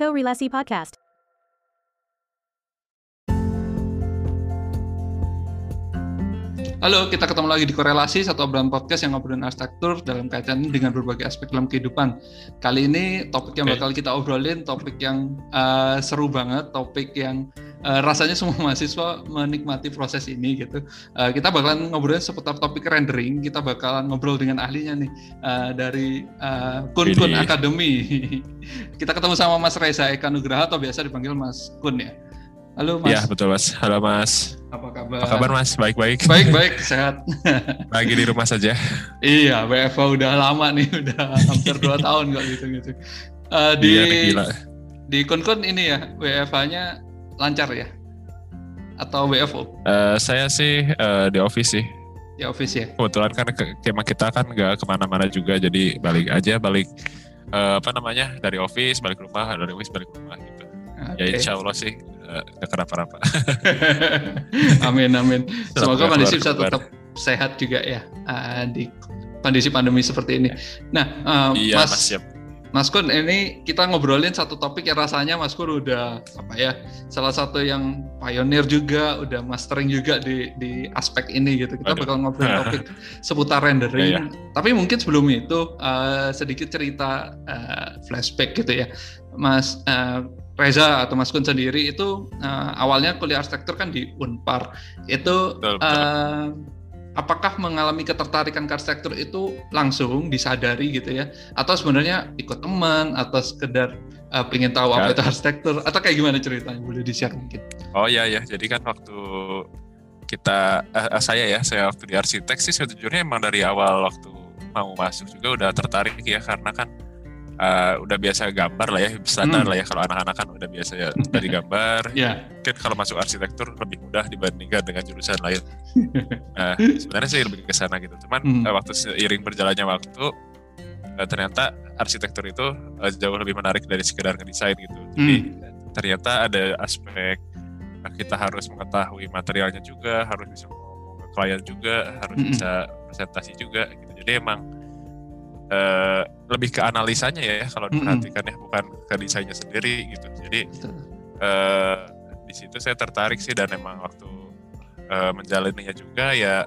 Korelasi Podcast. Halo, kita ketemu lagi di Korelasi, satu obrolan podcast yang ngobrolin arsitektur dalam kaitan dengan berbagai aspek dalam kehidupan. Kali ini topik yang Oke. bakal kita obrolin, topik yang eh, seru banget, topik yang eh, rasanya semua mahasiswa menikmati proses ini gitu. Eh, kita bakalan ngobrolin seputar topik rendering, kita bakalan ngobrol dengan ahlinya nih eh, dari eh, Kun Kun. Academy. kita ketemu sama Mas Reza Eka Nugraha atau biasa dipanggil Mas Kun ya. Halo Mas, Iya betul mas. Halo mas. apa kabar? Apa kabar mas? Baik-baik. Baik-baik, sehat. Lagi di rumah saja. Iya, WFH udah lama nih, udah hampir 2 tahun kok gitu-gitu. Eh, di Iya gila. di Kun-Kun ini ya, WFH-nya lancar ya? Atau WFO Eh, saya sih eh, di office sih. di office ya? Kebetulan kan ke, kema kita kan nggak ke mana-mana juga, jadi balik aja balik eh, apa namanya dari office balik rumah, dari office balik rumah gitu. Ya Oke. insya Allah sih nggak kenapa-napa. amin amin. Semoga kondisi bisa tetap sehat juga ya eh, di kondisi pandemi seperti ini. Nah, eh, iya Mas mas siap. Mas Kun, ini kita ngobrolin satu topik yang rasanya Mas Kun udah apa ya, salah satu yang pionir juga, udah mastering juga di di aspek ini gitu. Kita Aduh. bakal ngobrolin topik seputar rendering. Iya, Tapi mungkin sebelum itu eh, sedikit cerita eh, flashback gitu ya, Mas eh, Reza atau Mas Kun sendiri itu eh, awalnya kuliah arsitektur kan di Unpar. Itu Betul, betul. eh, apakah mengalami ketertarikan ke arsitektur itu langsung disadari gitu ya? Atau sebenarnya ikut teman atau sekedar uh, pengen tahu apa Ya. itu arsitektur atau kayak gimana ceritanya? Boleh di share mungkin. Oh iya ya, jadi kan waktu kita eh, saya ya, saya waktu di arsitek sih sejujurnya emang dari awal waktu mau masuk juga udah tertarik ya karena kan eh, udah biasa gambar lah ya, standar Hmm. lah ya kalau anak-anak kan udah biasa ya dari gambar. ya Mungkin kalau masuk arsitektur lebih mudah dibandingkan dengan jurusan lain. Nah, sebenarnya sih lebih ke sana gitu. Cuman Hmm. eh, waktu seiring berjalannya waktu eh, ternyata arsitektur itu eh, jauh lebih menarik dari sekedar ngedesain gitu. Jadi ternyata ada aspek eh, kita harus mengetahui materialnya juga, harus bisa ngomong ke klien juga, harus Mm-mm. bisa presentasi juga gitu. Jadi emang eh, lebih ke analisanya ya kalau diperhatikan ya, bukan ke desainnya sendiri gitu. Jadi eh, di situ saya tertarik sih dan emang waktu eh, menjalaninya juga ya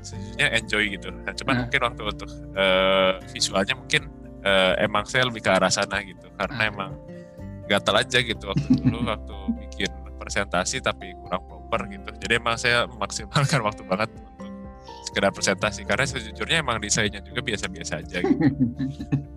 sejujurnya enjoy gitu. Nah, cuman Nah. mungkin waktu untuk eh, visualnya mungkin eh, emang saya lebih ke arah sana gitu karena Ah. emang gatal aja gitu waktu dulu waktu bikin presentasi tapi kurang proper gitu. Jadi emang saya memaksimalkan waktu banget sekedar presentasi karena sejujurnya emang desainnya juga biasa-biasa aja gitu.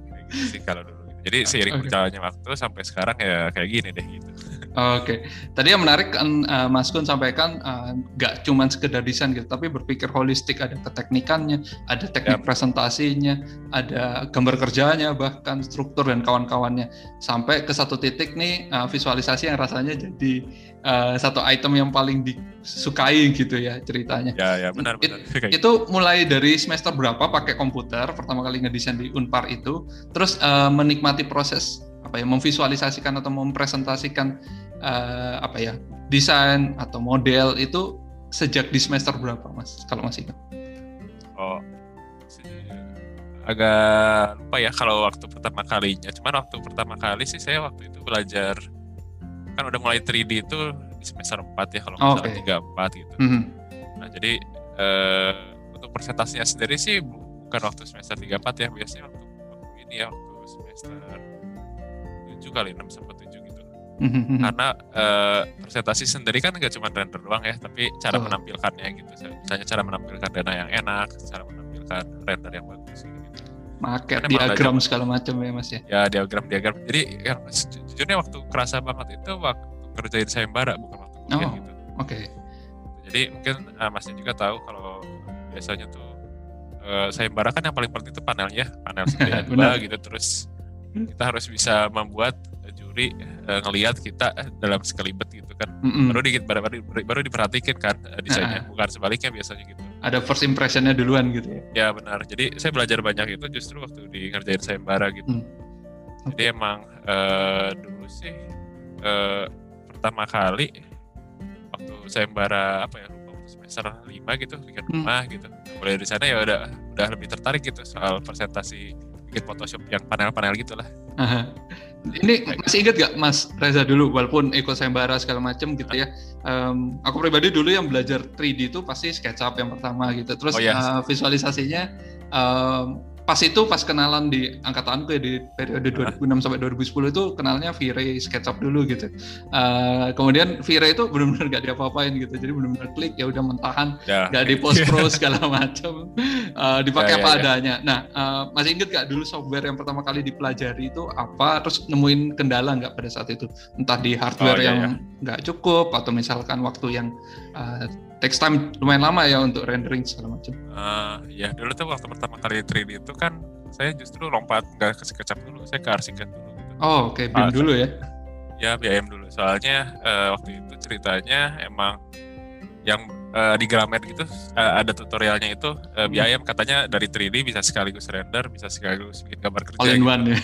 Kayak gitu sih kalau dulu. Jadi seiring berjalannya waktu sampai sekarang ya kayak gini deh gitu. Oke, tadi yang menarik kan eh, Mas Kun sampaikan eh, nggak cuman sekedar desain gitu, tapi berpikir holistik, ada keteknikannya, ada teknik Yap. presentasinya, ada gambar kerjanya, bahkan struktur dan kawan-kawannya, sampai ke satu titik nih eh, visualisasi yang rasanya jadi eh, satu item yang paling disukai gitu ya ceritanya. Ya ya benar It- benar. Gitu. Itu mulai dari semester berapa pakai komputer pertama kali ngedesain di Unpar itu, terus eh, menikmati proses apa ya memvisualisasikan atau mempresentasikan eh, apa ya desain atau model itu sejak di semester berapa mas kalau masih ingat? Oh, agak lupa ya kalau waktu pertama kalinya. Cuman waktu pertama kali sih saya waktu itu belajar kan udah mulai 3D itu di semester 4 ya kalau nggak salah 3 4 gitu. Mhm. Nah, jadi eh, untuk presentasinya sendiri sih bukan waktu semester 3 4 ya, biasanya waktu, waktu ini ya waktu semester 7 kali 6 sampai 7 gitu. Mhm. Karena eh, presentasi sendiri kan nggak cuma render doang ya, tapi cara Betul. menampilkannya gitu. Misalnya cara menampilkan dana yang enak, cara menampilkan render yang bagus gitu. Make Kan emang diagram segala macam ya mas ya. Ya diagram-diagram. Jadi yang sejujurnya waktu kerasa banget itu waktu kerjain sayembara bukan waktu kuliah Oh. gitu. Oke. Jadi mungkin eh, masnya juga tahu kalau biasanya tuh eh, sayembara kan yang paling penting itu panelnya, panel sendiri dua gitu. Terus kita harus bisa membuat juri eh, ngelihat kita eh, dalam sekelibet gitu kan. Mhm. Baru dikit baru, baru, baru diperhatikan kan desainnya, bukan sebaliknya biasanya gitu. Ada first impressionnya duluan gitu ya. Ya benar. Jadi saya belajar banyak itu justru waktu di ngerjain sayembara gitu. Hmm. Jadi emang eh, dulu sih eh, pertama kali waktu sayembara apa ya semester 5 gitu bikin Hmm. rumah gitu. Mulai dari sana ya udah udah lebih tertarik gitu soal presentasi bikin Photoshop yang panel-panel gitu lah. Aha. Ini masih ingat gak Mas Reza dulu, walaupun Eko Sembara segala macam gitu ya. Um, aku pribadi dulu yang belajar 3D itu pasti SketchUp yang pertama gitu. Terus oh, yes. uh, visualisasinya um, pas itu pas kenalan di angkatanku ya di periode 2006 sampai 2010 itu kenalnya V-Ray SketchUp dulu gitu. Uh, kemudian V-Ray itu benar-benar gak diapa-apain gitu. Jadi benar-benar klik ya udah mentahan, ya. gak di post pro segala macam, uh, dipakai ya, ya, apa ya. adanya. Nah uh, masih inget gak dulu software yang pertama kali dipelajari itu apa? Terus nemuin kendala nggak pada saat itu? Entah di hardware oh, ya, yang ya. nggak cukup atau misalkan waktu yang uh, takes time lumayan lama ya untuk rendering segala macam. Uh, ya dulu tuh waktu pertama kali 3D itu kan saya justru lompat nggak ke SketchUp dulu, saya ke Arsiket dulu. Gitu. Oh oke, okay. BIM uh, dulu ya? Ya BIM dulu, soalnya uh, waktu itu ceritanya emang yang uh, di Gramet gitu uh, ada tutorialnya itu uh, BIM katanya dari 3D bisa sekaligus render, bisa sekaligus bikin gambar kerja. All in gitu. one ya.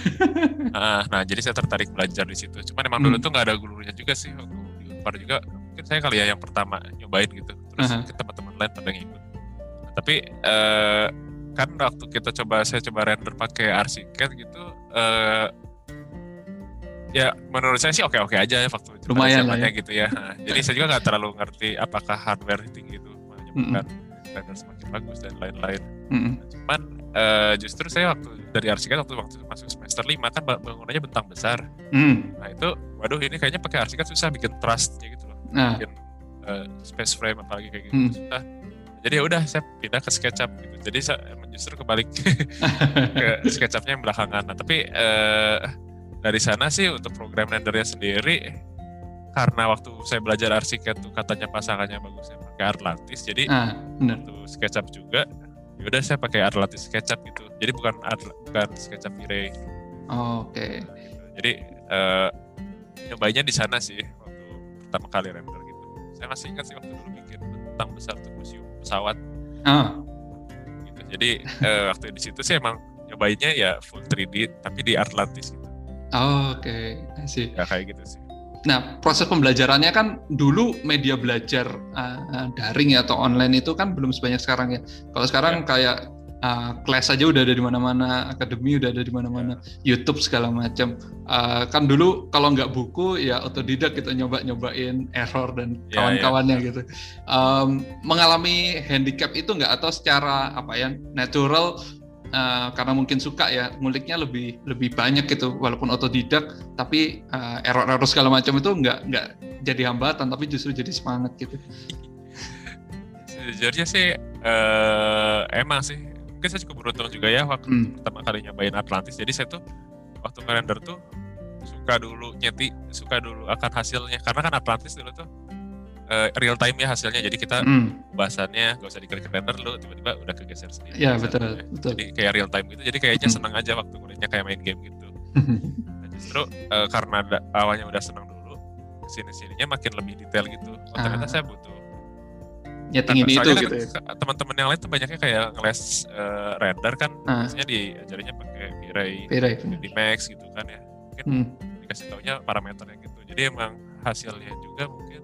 uh, nah jadi saya tertarik belajar di situ. Cuman emang hmm. dulu tuh nggak ada gurunya juga sih waktu di Unpar juga mungkin saya kali ya yang pertama nyobain gitu terus uh -huh. ke teman-teman lain pada ngikut nah, tapi uh, kan waktu kita coba saya coba render pakai Arsiket gitu uh, ya menurut saya sih oke oke aja ya waktu lumayan lah ya. gitu ya nah, jadi saya juga nggak terlalu ngerti apakah hardware tinggi itu menyebabkan mm -hmm. render semakin bagus dan lain-lain mm -hmm. cuman uh, justru saya waktu dari Arsiket waktu waktu masuk semester 5 kan bangunannya bentang besar mm. nah itu waduh ini kayaknya pakai Arsiket susah bikin trustnya gitu nah. bikin uh, space frame apalagi kayak gitu. Hmm. Sudah. jadi ya udah saya pindah ke SketchUp gitu. Jadi saya justru kebalik ke SketchUpnya yang belakangan. Nah tapi uh, dari sana sih untuk program rendernya sendiri karena waktu saya belajar arsiket tuh katanya pasangannya bagus saya pakai Atlantis jadi ah, untuk SketchUp juga ya udah saya pakai Atlantis SketchUp gitu. Jadi bukan bukan SketchUp oh, oke. Okay. jadi uh, nyobainnya di sana sih pertama kali render saya masih ingat sih waktu dulu bikin tentang besar tuh museum pesawat ah. gitu jadi uh, waktu di situ sih emang nyobainnya ya full 3D tapi di Atlantis gitu oh, oke okay. sih ya kayak gitu sih Nah, proses pembelajarannya kan dulu media belajar uh, daring ya, atau online itu kan belum sebanyak sekarang ya. Kalau sekarang ya. kayak uh, kelas aja udah ada di mana-mana, akademi udah ada di mana-mana, yeah. YouTube segala macam. Uh, kan dulu kalau nggak buku ya otodidak kita nyoba-nyobain error dan ya, kawan-kawannya yeah. gitu. Um, mengalami handicap itu nggak atau secara apa ya natural uh, karena mungkin suka ya nguliknya lebih lebih banyak gitu walaupun otodidak tapi uh, error-error segala macam itu nggak nggak jadi hambatan tapi justru jadi semangat gitu. Sejujurnya sih uh, emang sih mungkin saya cukup beruntung juga ya waktu hmm. pertama kali nyobain Atlantis jadi saya tuh waktu ngerender tuh suka dulu nyeti suka dulu akan hasilnya karena kan Atlantis dulu tuh uh, real time ya hasilnya jadi kita hmm. bahasannya gak usah diklik render dulu tiba-tiba udah kegeser sendiri ya betul, betul jadi kayak real time gitu jadi kayaknya hmm. senang aja waktu ngeliatnya kayak main game gitu nah, justru uh, karena awalnya udah senang dulu ke sini sininya makin lebih detail gitu oh, ternyata ah. saya butuh nah, itu gitu ya. Teman-teman yang lain tuh banyaknya kayak ngeles uh, render kan, ah. biasanya diajarinnya pakai V-Ray, v Max gitu kan ya. Mungkin hmm. dikasih taunya parameternya gitu. Jadi emang hasilnya juga mungkin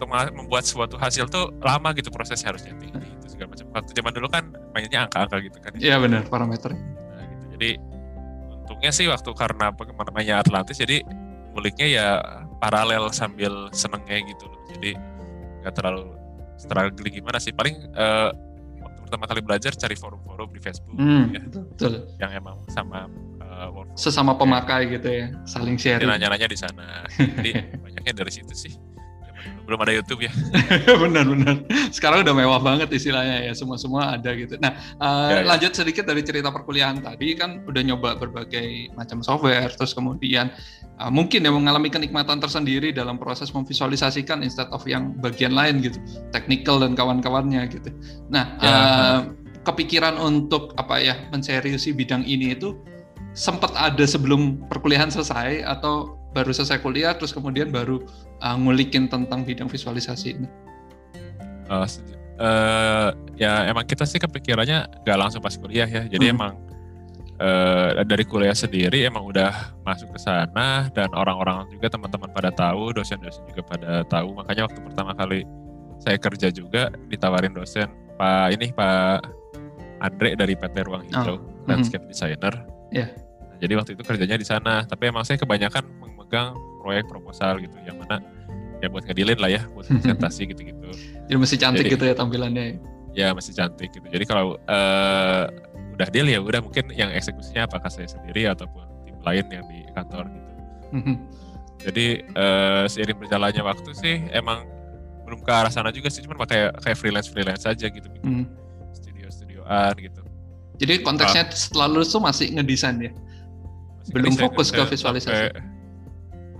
untuk membuat suatu hasil tuh lama gitu prosesnya harus nyeting itu segala macam. Waktu zaman dulu kan mainnya angka-angka gitu kan. Ya. Iya benar parameter. Nah, gitu. Jadi untungnya sih waktu karena namanya Atlantis jadi muliknya ya paralel sambil senengnya gitu loh. Jadi nggak terlalu struggling gimana sih paling uh, waktu pertama kali belajar cari forum-forum di Facebook hmm, ya betul. yang emang sama uh, sesama pemakai ya. gitu ya saling sharing nanya-nanya di sana jadi banyaknya dari situ sih belum ada YouTube ya. Benar-benar. Sekarang udah mewah banget istilahnya ya, semua-semua ada gitu. Nah, uh, ya, ya. lanjut sedikit dari cerita perkuliahan tadi kan udah nyoba berbagai macam software, terus kemudian uh, mungkin ya mengalami kenikmatan tersendiri dalam proses memvisualisasikan instead of yang bagian lain gitu, technical dan kawan-kawannya gitu. Nah, ya. uh, kepikiran untuk apa ya menseriusi bidang ini itu sempat ada sebelum perkuliahan selesai atau baru selesai kuliah terus kemudian baru uh, ngulikin tentang bidang visualisasi ini? Uh, uh, ya emang kita sih kepikirannya nggak langsung pas kuliah ya, jadi hmm. emang uh, dari kuliah sendiri emang udah masuk ke sana dan orang-orang juga teman-teman pada tahu, dosen-dosen juga pada tahu, makanya waktu pertama kali saya kerja juga ditawarin dosen Pak ini Pak Andre dari PT Ruang Hijau oh. landscape mm -hmm. designer. Yeah jadi waktu itu kerjanya di sana tapi emang saya kebanyakan memegang proyek proposal gitu yang mana ya buat ngedilin lah ya buat presentasi gitu-gitu jadi masih cantik Jadi- gitu ya tampilannya ya masih cantik gitu jadi kalau eh, udah deal ya udah mungkin yang eksekusinya apakah saya sendiri ataupun tim lain yang di kantor gitu Mhm. jadi eh, seiring berjalannya waktu sih emang belum ke arah sana juga sih cuma kayak kayak freelance freelance aja gitu bikin Mhm. studio studioan gitu jadi konteksnya setelah lulus tuh masih ngedesain ya Masih Belum ngedesain, fokus ke visualisasi.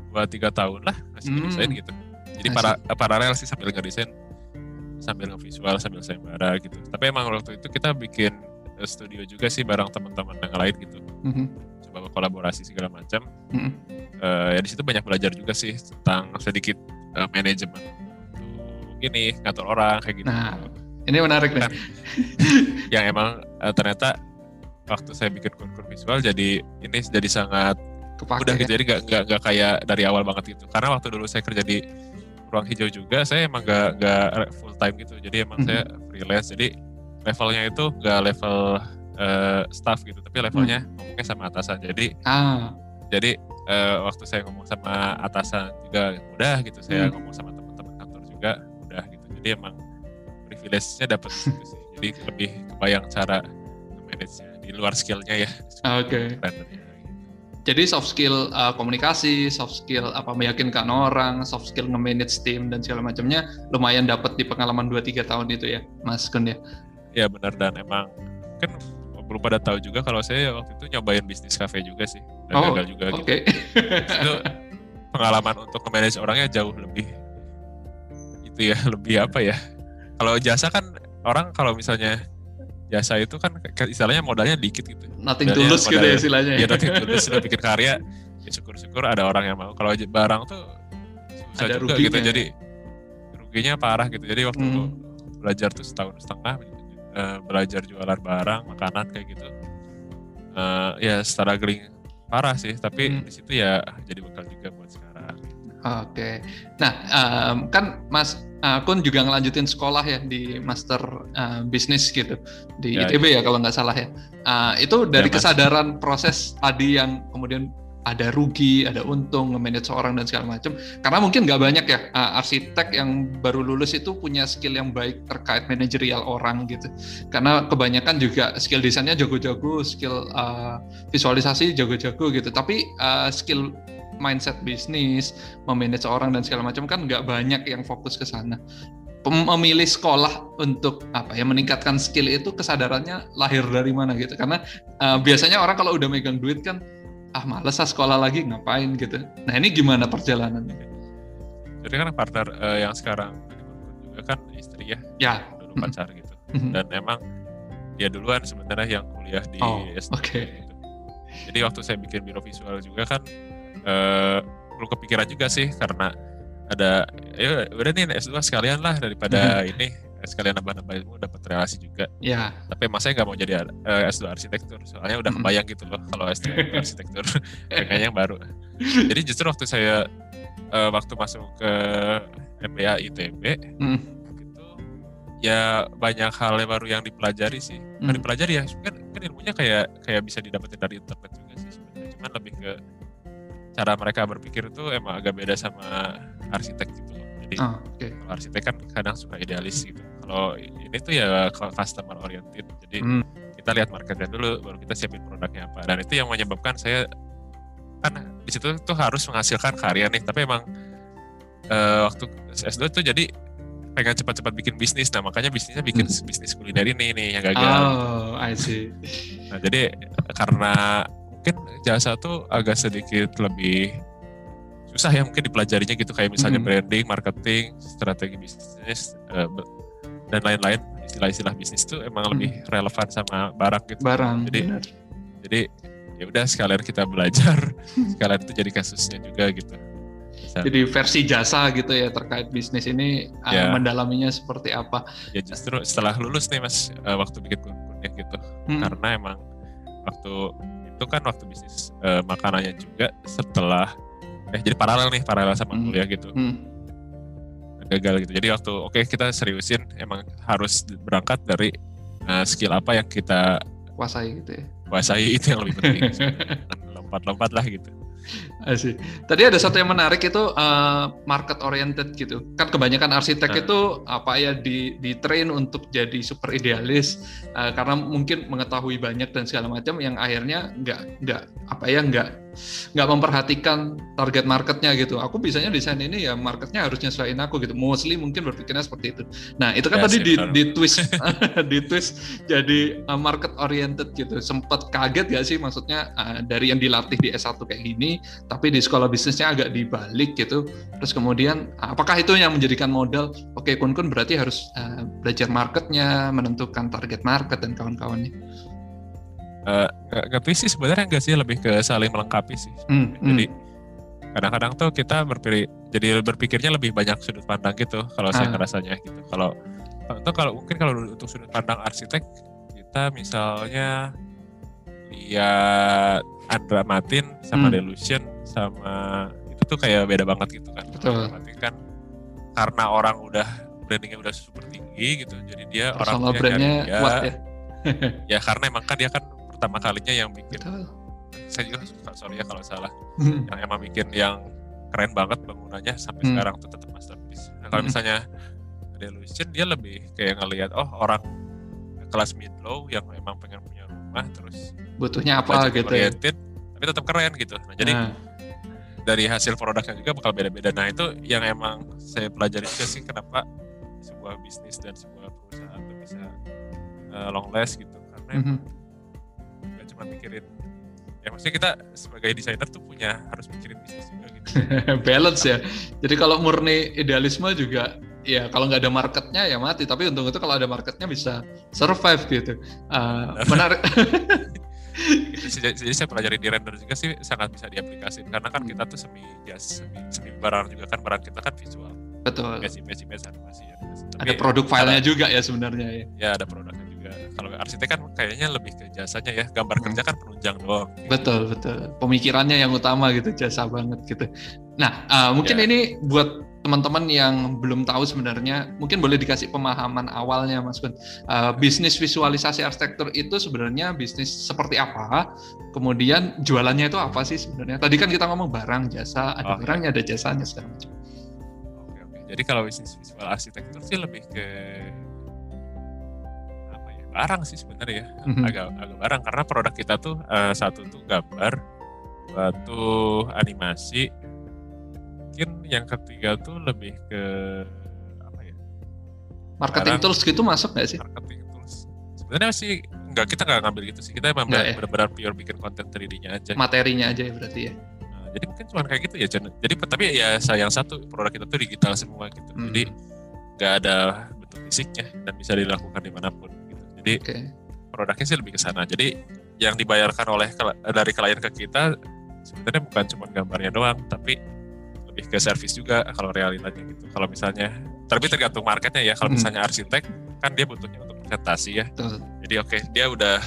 dua tiga tahun lah masih Hmm. ngedesain gitu jadi para paralel sih sambil ngedesain sambil ngevisual sambil sayembara gitu tapi emang waktu itu kita bikin studio juga sih bareng teman-teman yang lain gitu Mhm. coba kolaborasi segala macam Mhm. Eh, ya di situ banyak belajar juga sih tentang sedikit eh, manajemen ini ngatur orang kayak gitu Nah. ini menarik nih Kan. yang emang eh, ternyata waktu saya bikin konkur visual jadi ini jadi sangat kepake udah ya. gitu jadi nggak nggak nggak kayak dari awal banget gitu karena waktu dulu saya kerja di ruang hijau juga saya emang nggak nggak full time gitu jadi emang Mhm. saya freelance jadi levelnya itu nggak level eh, staff gitu tapi levelnya ngomongnya sama atasan. Jadi ah. jadi eh, waktu saya ngomong sama atasan juga udah gitu. Saya Hmm. ngomong sama teman-teman kantor juga udah gitu. Jadi emang privilege-nya dapat gitu sih. Jadi lebih kebayang cara manage-nya di luar skill-nya ya. Oke. Gitu. Jadi soft skill uh, komunikasi, soft skill apa meyakinkan orang, soft skill nge-manage tim dan segala macamnya lumayan dapat di pengalaman 2 3 tahun itu ya, Mas Kun ya. Ya benar dan emang kan belum pada tahu juga kalau saya waktu itu nyobain bisnis cafe juga sih dan Oh, gagal juga Oke. gitu. Itu pengalaman untuk manage orangnya jauh lebih itu ya lebih apa ya? Kalau jasa kan orang kalau misalnya jasa itu kan istilahnya modalnya dikit gitu. Nothing Modalnya- tulus gitu ya modalnya- istilahnya. Ya nanti tulis sudah bikin karya, ya syukur-syukur ada orang yang mau. Kalau barang tuh susah Ada juga ruginya gitu. ya. Jadi ruginya parah gitu. Jadi waktu Hmm. belajar tuh setahun setengah eh, belajar jualan barang, makanan kayak gitu. Eh, ya struggling parah sih, tapi Hmm. di situ ya jadi bekal juga buat sekarang. Oke. Nah, em, kan Mas uh, Kun juga ngelanjutin sekolah ya di master uh, bisnis gitu di Ya, ITB ya kalau nggak salah ya. Uh, itu dari Mas. kesadaran proses tadi yang kemudian ada rugi, ada untung, nge-manage orang dan segala macam. Karena mungkin nggak banyak ya uh, arsitek yang baru lulus itu punya skill yang baik terkait manajerial orang gitu. Karena kebanyakan juga skill desainnya jago-jago, skill uh, visualisasi jago-jago gitu. Tapi uh, skill mindset bisnis, memanage orang dan segala macam kan nggak banyak yang fokus ke sana. Memilih sekolah untuk apa ya meningkatkan skill itu kesadarannya lahir dari mana gitu? Karena uh, biasanya orang kalau udah megang duit kan ah males ah sekolah lagi ngapain gitu. Nah ini gimana perjalanannya? Jadi kan partner eh, yang sekarang juga kan istri ya, Ya. dulu Mm. pacar gitu. Mhm. dan emang dia duluan sebenarnya yang kuliah di Oh, S2 oke. gitu. Jadi waktu saya bikin biro visual juga kan eh belum kepikiran juga sih karena ada ya udah nih S2 sekalian lah daripada ini sekalian nambah-nambah ilmu dapat relasi juga. Ya. Tapi emang saya nggak mau jadi eh, S2 arsitektur soalnya udah kebayang gitu loh kalau S2 arsitektur pengennya yang baru. Jadi justru waktu saya eh, waktu masuk ke MBA ITB Mm. gitu ya banyak hal yang baru yang dipelajari sih Hmm. Dipelajari ya kan, kan ilmunya kayak kayak bisa didapetin dari internet juga sih sebenarnya cuman lebih ke cara mereka berpikir itu emang agak beda sama arsitek gitu loh jadi Ah, oke. kalau arsitek kan kadang suka idealis gitu kalau ini tuh ya customer oriented jadi Hmm. kita lihat marketnya dulu baru kita siapin produknya apa dan itu yang menyebabkan saya kan di situ tuh harus menghasilkan karya nih tapi emang eh, waktu S2 tuh jadi pengen cepat-cepat bikin bisnis nah makanya bisnisnya bikin Hmm. bisnis kuliner ini nih yang gagal Oh, I see. nah jadi karena mungkin jasa tuh agak sedikit lebih susah ya mungkin dipelajarinya gitu kayak misalnya Hmm. branding, marketing, strategi bisnis eh, dan lain-lain istilah-istilah bisnis tuh emang Hmm. lebih relevan sama barang gitu Barang. jadi benar. jadi ya udah sekalian kita belajar sekalian itu jadi kasusnya juga gitu Bisa- Jadi versi jasa gitu ya terkait bisnis ini uh, Ya. mendalaminya seperti apa? ya justru setelah lulus nih mas eh, waktu bikin kuliah gitu Hmm. karena emang waktu itu kan waktu bisnis eh, makanannya juga setelah eh jadi paralel nih paralel sama Hmm. kuliah gitu Hmm. Gagal gitu jadi waktu oke kita seriusin emang harus berangkat dari eh, skill apa yang kita Kuasai gitu ya. kuasai itu yang lebih penting lompat-lompat lah gitu. Asik. Tadi ada satu yang menarik itu uh, market oriented gitu. Kan kebanyakan arsitek nah. itu apa ya di di train untuk jadi super idealis uh, karena mungkin mengetahui banyak dan segala macam yang akhirnya nggak nggak apa ya nggak nggak memperhatikan target marketnya gitu. Aku bisanya desain ini ya marketnya harusnya nyesuaiin aku gitu. Mostly mungkin berpikirnya seperti itu. Nah itu kan ya, tadi di, di twist di twist jadi uh, market oriented gitu. Sempat kaget gak sih maksudnya uh, dari yang dilatih di S1 kayak gini, tapi di sekolah bisnisnya agak dibalik gitu. Terus kemudian apakah itu yang menjadikan modal? Oke kun kun berarti harus uh, belajar marketnya, menentukan target market dan kawan-kawannya. Uh, nggak sih sebenarnya nggak sih lebih ke saling melengkapi sih. Hmm, jadi hmm. kadang-kadang tuh kita berpikir jadi berpikirnya lebih banyak sudut pandang gitu kalau ah. saya ngerasanya gitu. Kalau atau kalau mungkin kalau untuk sudut pandang arsitek kita misalnya lihat Andra Matin sama hmm. Delusion sama itu tuh kayak beda banget gitu kan. Betul. Kan karena orang udah brandingnya udah super tinggi gitu jadi dia Personal orang brandnya kuat ya. ya karena emang kan dia kan pertama kalinya yang bikin Betul. saya juga suka sorry ya kalau salah hmm. yang emang bikin yang keren banget bangunannya sampai hmm. sekarang tuh tetap masterpiece nah kalau hmm. misalnya Delusion dia lebih kayak ngelihat oh orang kelas mid low yang emang pengen punya rumah terus butuhnya apa gitu ya. tapi tetap keren gitu nah, jadi nah. dari hasil produknya juga bakal beda-beda nah itu yang emang saya pelajari juga sih kenapa sebuah bisnis dan sebuah perusahaan tuh bisa uh, long last gitu karena mm -hmm cuma mikirin ya maksudnya kita sebagai desainer tuh punya harus mikirin bisnis juga gitu. Balance ya. Jadi kalau murni idealisme juga ya kalau nggak ada marketnya ya mati. Tapi untung itu kalau ada marketnya bisa survive gitu. Uh, menarik. jadi saya pelajari di render juga sih sangat bisa diaplikasikan karena kan kita tuh semi jas semi, semi barang juga kan barang kita kan visual. Betul. Basic basic basic animasi ya. Tapi ada produk filenya juga ya sebenarnya ya. Ya ada produknya kalau arsitek kan kayaknya lebih ke jasanya ya gambar hmm. kerja kan penunjang doang gitu. betul betul pemikirannya yang utama gitu jasa banget gitu nah uh, mungkin ya. ini buat teman-teman yang belum tahu sebenarnya mungkin boleh dikasih pemahaman awalnya Mas Kun. Uh, bisnis visualisasi arsitektur itu sebenarnya bisnis seperti apa? Kemudian jualannya itu apa sih sebenarnya? Tadi kan kita ngomong barang, jasa, ada okay. barangnya, ada jasanya segala macam. Oke oke. Jadi kalau bisnis visual arsitektur sih lebih ke barang sih sebenarnya ya. Mm-hmm. agak agak barang. Karena produk kita tuh uh, satu tuh gambar satu animasi. Mungkin yang ketiga tuh lebih ke apa ya? Marketing barang, tools gitu masuk nggak sih? Marketing tools. Sebenarnya sih nggak kita nggak ngambil gitu sih. Kita emang ya? benar-benar pure bikin konten 3D-nya aja. Materinya aja ya berarti ya? Nah, jadi mungkin cuma kayak gitu ya jadi tapi ya sayang satu produk kita tuh digital semua gitu. Hmm. jadi nggak ada bentuk fisiknya dan bisa dilakukan di mana pun jadi okay. produknya sih lebih ke sana. Jadi yang dibayarkan oleh dari klien ke kita sebenarnya bukan cuma gambarnya doang, tapi lebih ke servis juga kalau realitanya gitu. Kalau misalnya, tapi tergantung marketnya ya. Kalau hmm. misalnya arsitek kan dia butuhnya untuk presentasi ya. Betul. Jadi oke okay, dia udah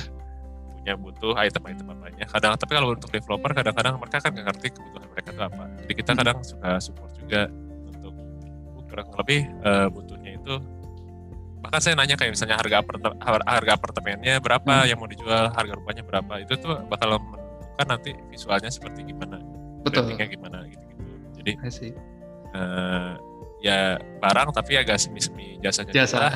punya butuh item-item apanya. Kadang tapi kalau untuk developer kadang-kadang mereka kan nggak ngerti kebutuhan mereka itu apa. Jadi kita hmm. kadang suka support juga untuk kurang lebih uh, butuhnya itu bahkan saya nanya kayak misalnya harga apartemen, harga apartemennya berapa hmm. yang mau dijual harga rumahnya berapa. Itu tuh bakal menentukan nanti visualnya seperti gimana betul. gimana gitu gitu jadi uh, ya barang tapi agak semi-semi jasanya jasa. gitu.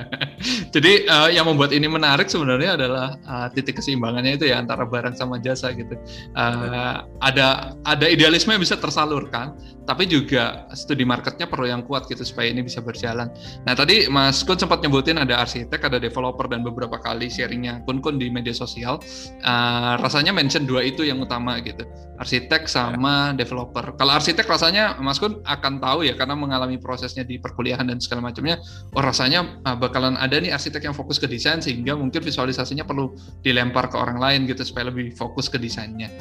Jadi uh, yang membuat ini menarik sebenarnya adalah uh, titik keseimbangannya itu ya antara barang sama jasa gitu. Uh, ada ada idealisme yang bisa tersalurkan, tapi juga studi marketnya perlu yang kuat gitu supaya ini bisa berjalan. Nah tadi Mas Kun sempat nyebutin ada arsitek, ada developer dan beberapa kali sharingnya Kun Kun di media sosial. Uh, rasanya mention dua itu yang utama gitu, arsitek sama ya. developer. Kalau arsitek rasanya Mas Kun akan tahu ya karena mengalami prosesnya di perkuliahan dan segala macamnya. Oh rasanya uh, bakalan ada nih arsitek yang fokus ke desain sehingga mungkin visualisasinya perlu dilempar ke orang lain gitu supaya lebih fokus ke desainnya.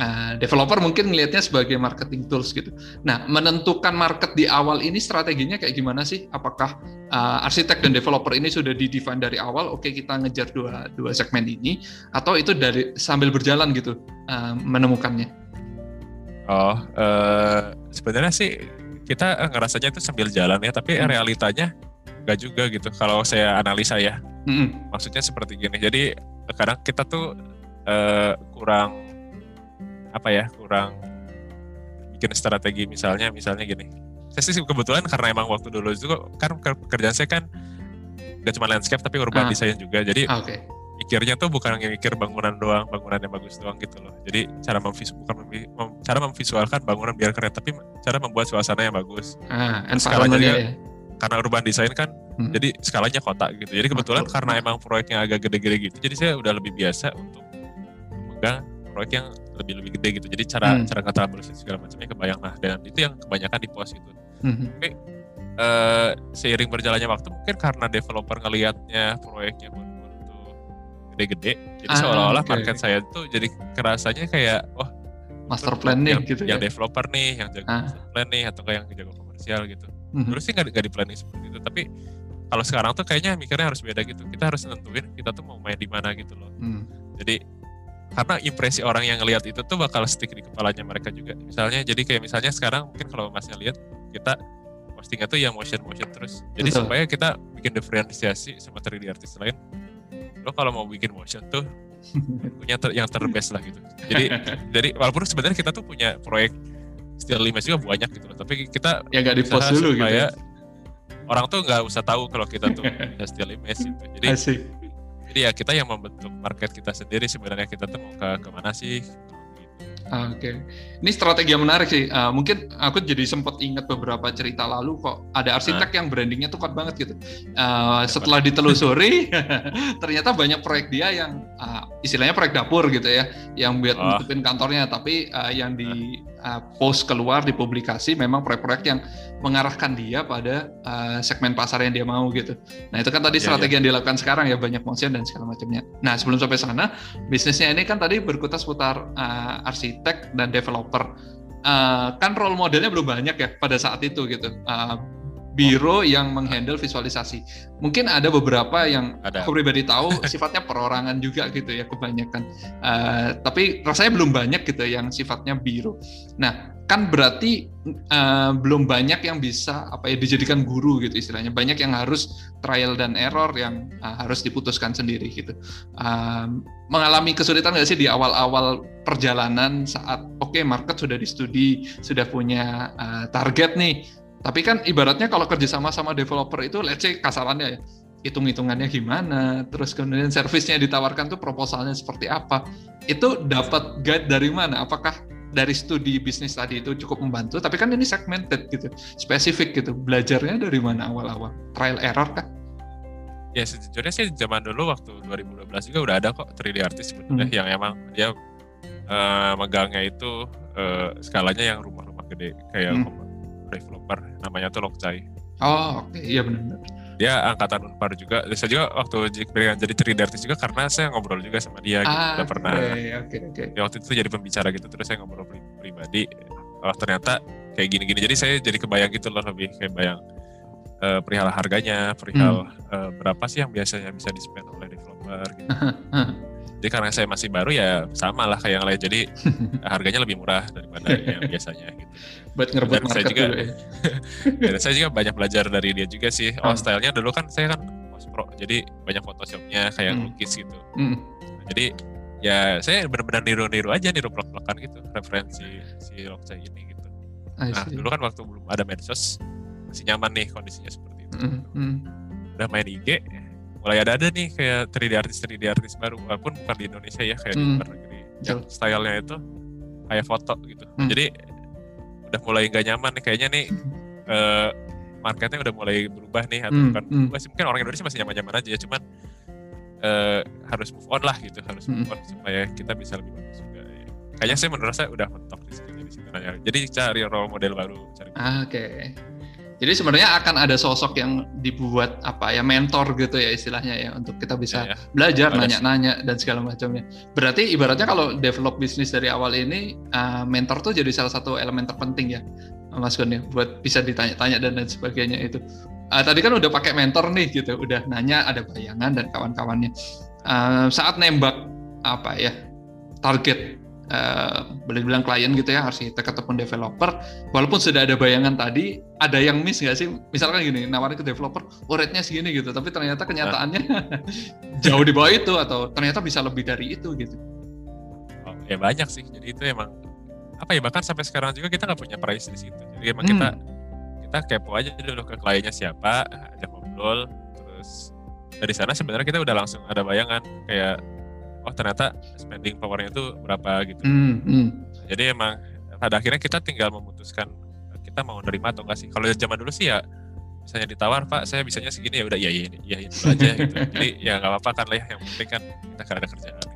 Uh, developer mungkin ngelihatnya sebagai marketing tools gitu. Nah, menentukan market di awal ini strateginya kayak gimana sih? Apakah uh, arsitek dan developer ini sudah di-define dari awal? Oke, okay, kita ngejar dua dua segmen ini atau itu dari sambil berjalan gitu uh, menemukannya? Oh, uh, sebenarnya sih kita ngerasanya itu sambil jalan ya, tapi hmm. realitanya enggak juga gitu kalau saya analisa ya mm-hmm. maksudnya seperti gini jadi kadang kita tuh uh, kurang apa ya kurang bikin strategi misalnya misalnya gini saya sih kebetulan karena emang waktu dulu itu kan pekerjaan saya kan gak cuma landscape tapi urban ah. design juga jadi ah, okay. Mikirnya tuh bukan mikir bangunan doang bangunan yang bagus doang gitu loh jadi cara memvis bukan mem, cara memvisualkan bangunan biar keren tapi cara membuat suasana yang bagus ah, skalanya ya. karena urban design kan hmm. jadi skalanya kota gitu jadi kebetulan Betul. karena emang proyeknya agak gede-gede gitu jadi saya udah lebih biasa untuk memegang proyek yang lebih lebih gede gitu jadi cara hmm. cara kata segala macamnya kebayang lah dan itu yang kebanyakan di pos gitu hmm. tapi uh, seiring berjalannya waktu mungkin karena developer ngelihatnya proyeknya pun gede-gede jadi ah, seolah-olah okay. market saya tuh jadi kerasanya kayak wah master plan nih yang, gitu yang ya? developer nih yang jago ah. master plan nih atau kayak yang jago komersial gitu mm-hmm. terus sih nggak di planning seperti itu tapi kalau sekarang tuh kayaknya mikirnya harus beda gitu kita harus nentuin kita tuh mau main di mana gitu loh mm. jadi karena impresi orang yang ngelihat itu tuh bakal stick di kepalanya mereka juga misalnya jadi kayak misalnya sekarang mungkin kalau masnya lihat kita postingnya tuh yang motion motion terus jadi Betul. supaya kita bikin diferensiasi sama 3D artis lain lo kalau mau bikin motion tuh punya ter, yang terbest lah gitu jadi jadi walaupun sebenarnya kita tuh punya proyek still image juga banyak gitu loh tapi kita ya gak di post dulu gitu ya. orang tuh nggak usah tahu kalau kita tuh punya still image gitu jadi Asik. jadi ya kita yang membentuk market kita sendiri sebenarnya kita tuh mau ke ke mana sih oke, okay. ini strategi yang menarik sih. Uh, mungkin aku jadi sempat ingat beberapa cerita lalu kok ada arsitek nah. yang brandingnya tuh kuat banget gitu. Uh, setelah ditelusuri, ternyata banyak proyek dia yang uh, istilahnya proyek dapur gitu ya, yang buat oh. nutupin kantornya, tapi uh, yang di uh, post keluar di publikasi memang proyek-proyek yang mengarahkan dia pada uh, segmen pasar yang dia mau gitu. Nah itu kan tadi yeah, strategi yeah. yang dilakukan sekarang ya banyak motion dan segala macamnya. Nah sebelum sampai sana bisnisnya ini kan tadi berkutas seputar uh, arsitek dan developer. Uh, kan role modelnya belum banyak ya pada saat itu gitu. Uh, biro yang menghandle visualisasi. Mungkin ada beberapa yang ada. aku pribadi tahu sifatnya perorangan juga gitu ya kebanyakan. Uh, tapi rasanya belum banyak gitu yang sifatnya biro. Nah, kan berarti uh, belum banyak yang bisa apa ya dijadikan guru gitu istilahnya. Banyak yang harus trial dan error yang uh, harus diputuskan sendiri gitu. Uh, mengalami kesulitan nggak sih di awal-awal perjalanan saat oke okay, market sudah di studi, sudah punya uh, target nih tapi kan ibaratnya kalau kerjasama sama developer itu, let's say kasarannya ya, hitung-hitungannya gimana, terus kemudian servisnya ditawarkan tuh proposalnya seperti apa, itu dapat guide dari mana? Apakah dari studi bisnis tadi itu cukup membantu? Tapi kan ini segmented gitu, spesifik gitu. Belajarnya dari mana awal-awal? Trial error kan? Ya sejujurnya sih zaman dulu waktu 2012 juga udah ada kok 3D artis sebenarnya hmm. yang emang dia uh, megangnya itu uh, skalanya yang rumah-rumah gede kayak hmm developer namanya tuh Lokcai. Oh oke okay. iya benar. Dia angkatan Unpar juga. Saya juga waktu jadi cerita artis juga karena saya ngobrol juga sama dia. Gitu. Ah, Udah pernah. Oke okay, oke. Okay. Ya, waktu itu jadi pembicara gitu terus saya ngobrol pribadi. Oh ternyata kayak gini-gini. Jadi saya jadi kebayang gitu loh lebih kayak bayang uh, perihal harganya, perihal hmm. uh, berapa sih yang biasanya bisa di spend oleh developer gitu. Jadi karena saya masih baru ya sama lah kayak yang lain. Jadi harganya lebih murah daripada yang biasanya gitu. Buat ngerebut market saya juga, dulu ya. dan saya juga banyak belajar dari dia juga sih. Oh, hmm. stylenya dulu kan saya kan post pro, jadi banyak photoshopnya kayak hmm. lukis gitu. Hmm. jadi ya saya benar-benar niru-niru aja, niru plak-plakan gitu, referensi si Lokca ini gitu. Nah dulu kan waktu belum ada medsos, masih nyaman nih kondisinya seperti itu. Hmm. Hmm. Udah main IG, mulai ada ada nih kayak 3D artis 3D artis baru walaupun bukan di Indonesia ya kayak hmm. di luar negeri yang stylenya itu kayak foto gitu hmm. jadi udah mulai nggak nyaman nih kayaknya nih uh, marketnya udah mulai berubah nih atau hmm. bukan hmm. berubah sih mungkin orang Indonesia masih nyaman-nyaman aja ya cuman uh, harus move on lah gitu harus move hmm. on supaya kita bisa lebih bagus juga ya. kayaknya saya menurut saya udah mentok di sini jadi cari role model baru cari ah, oke okay. Jadi sebenarnya akan ada sosok yang dibuat apa ya mentor gitu ya istilahnya ya untuk kita bisa ya, ya. belajar nanya-nanya dan segala macamnya. Berarti ibaratnya kalau develop bisnis dari awal ini uh, mentor tuh jadi salah satu elemen terpenting ya Mas Gun ya buat bisa ditanya-tanya dan lain sebagainya itu. Uh, tadi kan udah pakai mentor nih gitu, udah nanya ada bayangan dan kawan-kawannya. Uh, saat nembak apa ya target uh, boleh bilang klien gitu ya arsitek ataupun developer. Walaupun sudah ada bayangan tadi ada yang miss nggak sih? Misalkan gini nawarin ke developer oh rate-nya segini gitu. Tapi ternyata kenyataannya jauh di bawah itu atau ternyata bisa lebih dari itu gitu. Oh, ya banyak sih. Jadi itu emang apa ya bahkan sampai sekarang juga kita nggak punya price di situ. Jadi emang hmm. kita kita kepo aja dulu ke kliennya siapa ajak ngobrol terus dari sana sebenarnya kita udah langsung ada bayangan. Kayak oh ternyata spending powernya itu berapa gitu hmm, hmm. jadi emang pada akhirnya kita tinggal memutuskan kita mau nerima atau enggak sih kalau zaman dulu sih ya misalnya ditawar pak saya bisanya segini ya udah iya iya iya itu aja gitu jadi ya nggak apa-apa kan lah ya yang penting kan kita kan ada kerjaan gitu.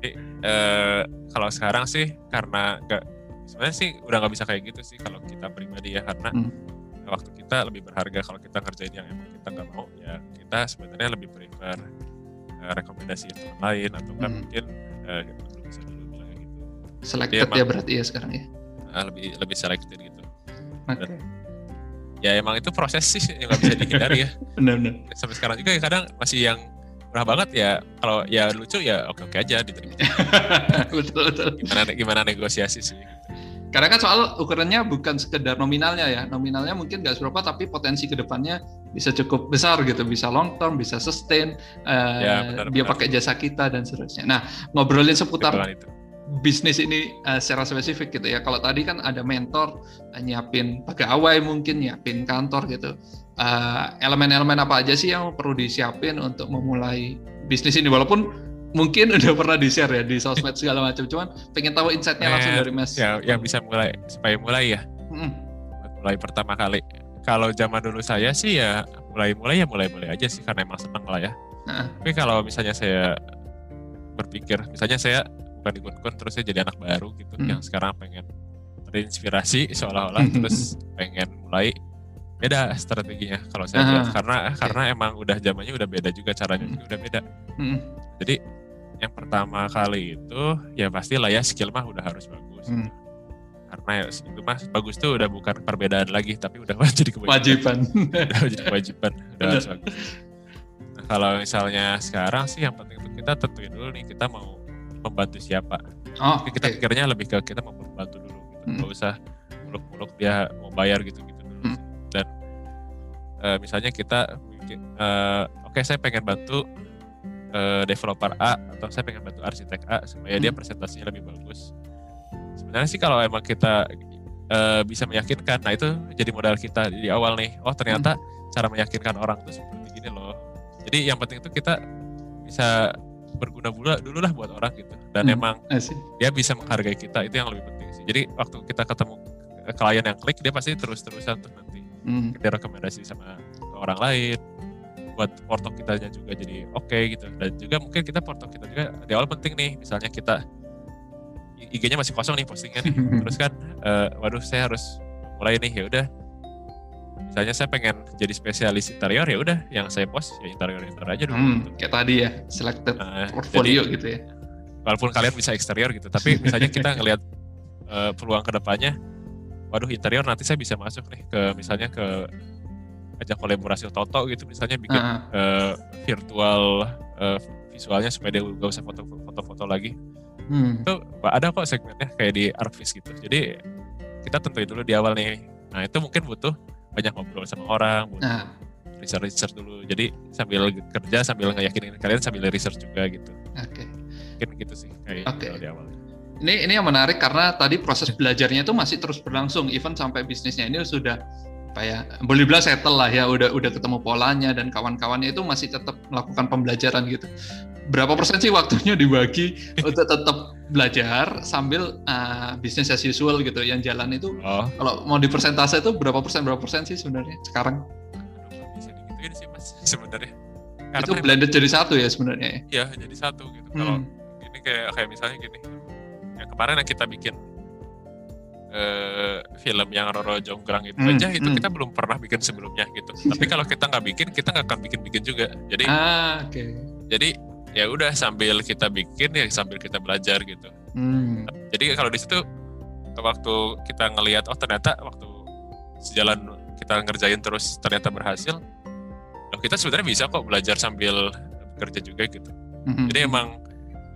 jadi eh, kalau sekarang sih karena nggak sebenarnya sih udah nggak bisa kayak gitu sih kalau kita pribadi ya karena hmm. waktu kita lebih berharga kalau kita ngerjain yang emang kita nggak mau ya kita sebenarnya lebih prefer uh, rekomendasi teman lain atau kan hmm. mungkin uh, bisa dulu bilang gitu. Selected ya berarti ya sekarang ya. Uh, lebih lebih selected gitu. Okay. ya emang itu proses sih yang nggak bisa dihindari ya. Benar-benar. Sampai sekarang juga ya kadang masih yang murah banget ya kalau ya lucu ya oke oke aja diterima. betul betul. Gimana gimana negosiasi sih. Karena kan soal ukurannya bukan sekedar nominalnya ya, nominalnya mungkin nggak seberapa, tapi potensi ke depannya bisa cukup besar gitu, bisa long term, bisa sustain, uh, ya, benar, dia pakai jasa kita dan seterusnya. Nah, ngobrolin seputar itu. bisnis ini uh, secara spesifik gitu ya. Kalau tadi kan ada mentor uh, nyiapin pegawai mungkin, nyiapin kantor gitu. Elemen-elemen uh, apa aja sih yang perlu disiapin untuk memulai bisnis ini? Walaupun mungkin udah pernah di share ya di sosmed segala macam cuman pengen tahu insightnya langsung dari mas ya yang bisa mulai supaya mulai ya hmm. mulai pertama kali kalau zaman dulu saya sih ya mulai mulai ya mulai mulai aja sih karena emang seneng lah ya nah. tapi kalau misalnya saya berpikir misalnya saya bukan di kun terus saya jadi anak baru gitu hmm. yang sekarang pengen terinspirasi seolah-olah terus pengen mulai beda strateginya kalau saya lihat karena okay. karena emang udah zamannya udah beda juga caranya hmm. juga udah beda hmm. jadi yang pertama kali itu ya pasti lah ya skill mah udah harus bagus hmm. karena ya itu mah bagus tuh udah bukan perbedaan lagi tapi udah jadi kewajiban udah jadi kewajiban udah harus bagus nah, kalau misalnya sekarang sih yang penting itu kita tentuin dulu nih kita mau membantu siapa oh, kita okay. pikirnya lebih ke kita mau membantu dulu gitu hmm. Gak usah muluk-muluk dia mau bayar gitu-gitu dulu hmm. dan uh, misalnya kita uh, oke okay, saya pengen bantu uh, developer A atau saya pengen bantu arsitek A supaya hmm. dia presentasinya lebih bagus. Sebenarnya sih kalau emang kita uh, bisa meyakinkan, nah itu jadi modal kita di awal nih. Oh ternyata hmm. cara meyakinkan orang tuh seperti gini loh. Jadi yang penting itu kita bisa berguna dulu, dulu lah buat orang gitu. Dan hmm. emang dia bisa menghargai kita itu yang lebih penting sih. Jadi waktu kita ketemu klien yang klik dia pasti terus-terusan tuh nanti hmm. dia rekomendasi sama orang lain buat porto kita juga jadi oke okay, gitu. Dan juga mungkin kita porto kita juga di awal penting nih misalnya kita IG-nya masih kosong nih postingnya nih terus kan uh, waduh saya harus mulai nih ya udah. Misalnya saya pengen jadi spesialis interior ya udah yang saya post ya interior interior aja dulu. Hmm, gitu. kayak tadi ya selected nah, portfolio jadi, gitu ya. Walaupun kalian bisa eksterior gitu tapi misalnya kita ngelihat uh, peluang ke depannya waduh interior nanti saya bisa masuk nih ke misalnya ke ajak kolaborasi Toto gitu misalnya bikin uh -huh. uh, virtual uh, visualnya supaya dia gak usah foto-foto lagi hmm. itu ada kok segmennya kayak di Arvis gitu jadi kita tentuin dulu di awal nih nah itu mungkin butuh banyak ngobrol sama orang butuh uh. research research dulu jadi sambil kerja sambil ngeyakinin kalian sambil research juga gitu oke okay. mungkin gitu sih kayak okay. di awal ini ini yang menarik karena tadi proses belajarnya itu masih terus berlangsung even sampai bisnisnya ini sudah apa ya boleh bilang settle lah ya udah udah ketemu polanya dan kawan-kawannya itu masih tetap melakukan pembelajaran gitu. Berapa persen sih waktunya dibagi untuk tetap belajar sambil uh, bisnis as usual gitu? Yang jalan itu oh. kalau mau di persentase itu berapa persen berapa persen sih sebenarnya sekarang? Bisa digituin sih mas sebenarnya. Karena itu blended jadi satu ya sebenarnya ya? Jadi satu gitu. Hmm. kalau ini kayak kayak misalnya gini yang kemarin yang kita bikin uh, film yang Roro Jonggrang itu hmm, aja itu hmm. kita belum pernah bikin sebelumnya gitu. Tapi kalau kita nggak bikin, kita nggak akan bikin-bikin juga. Jadi, ah, okay. jadi ya udah sambil kita bikin ya sambil kita belajar gitu. Hmm. Jadi kalau di situ waktu kita ngelihat oh ternyata waktu sejalan kita ngerjain terus ternyata berhasil, oh, kita sebenarnya bisa kok belajar sambil kerja juga gitu. Hmm. Jadi emang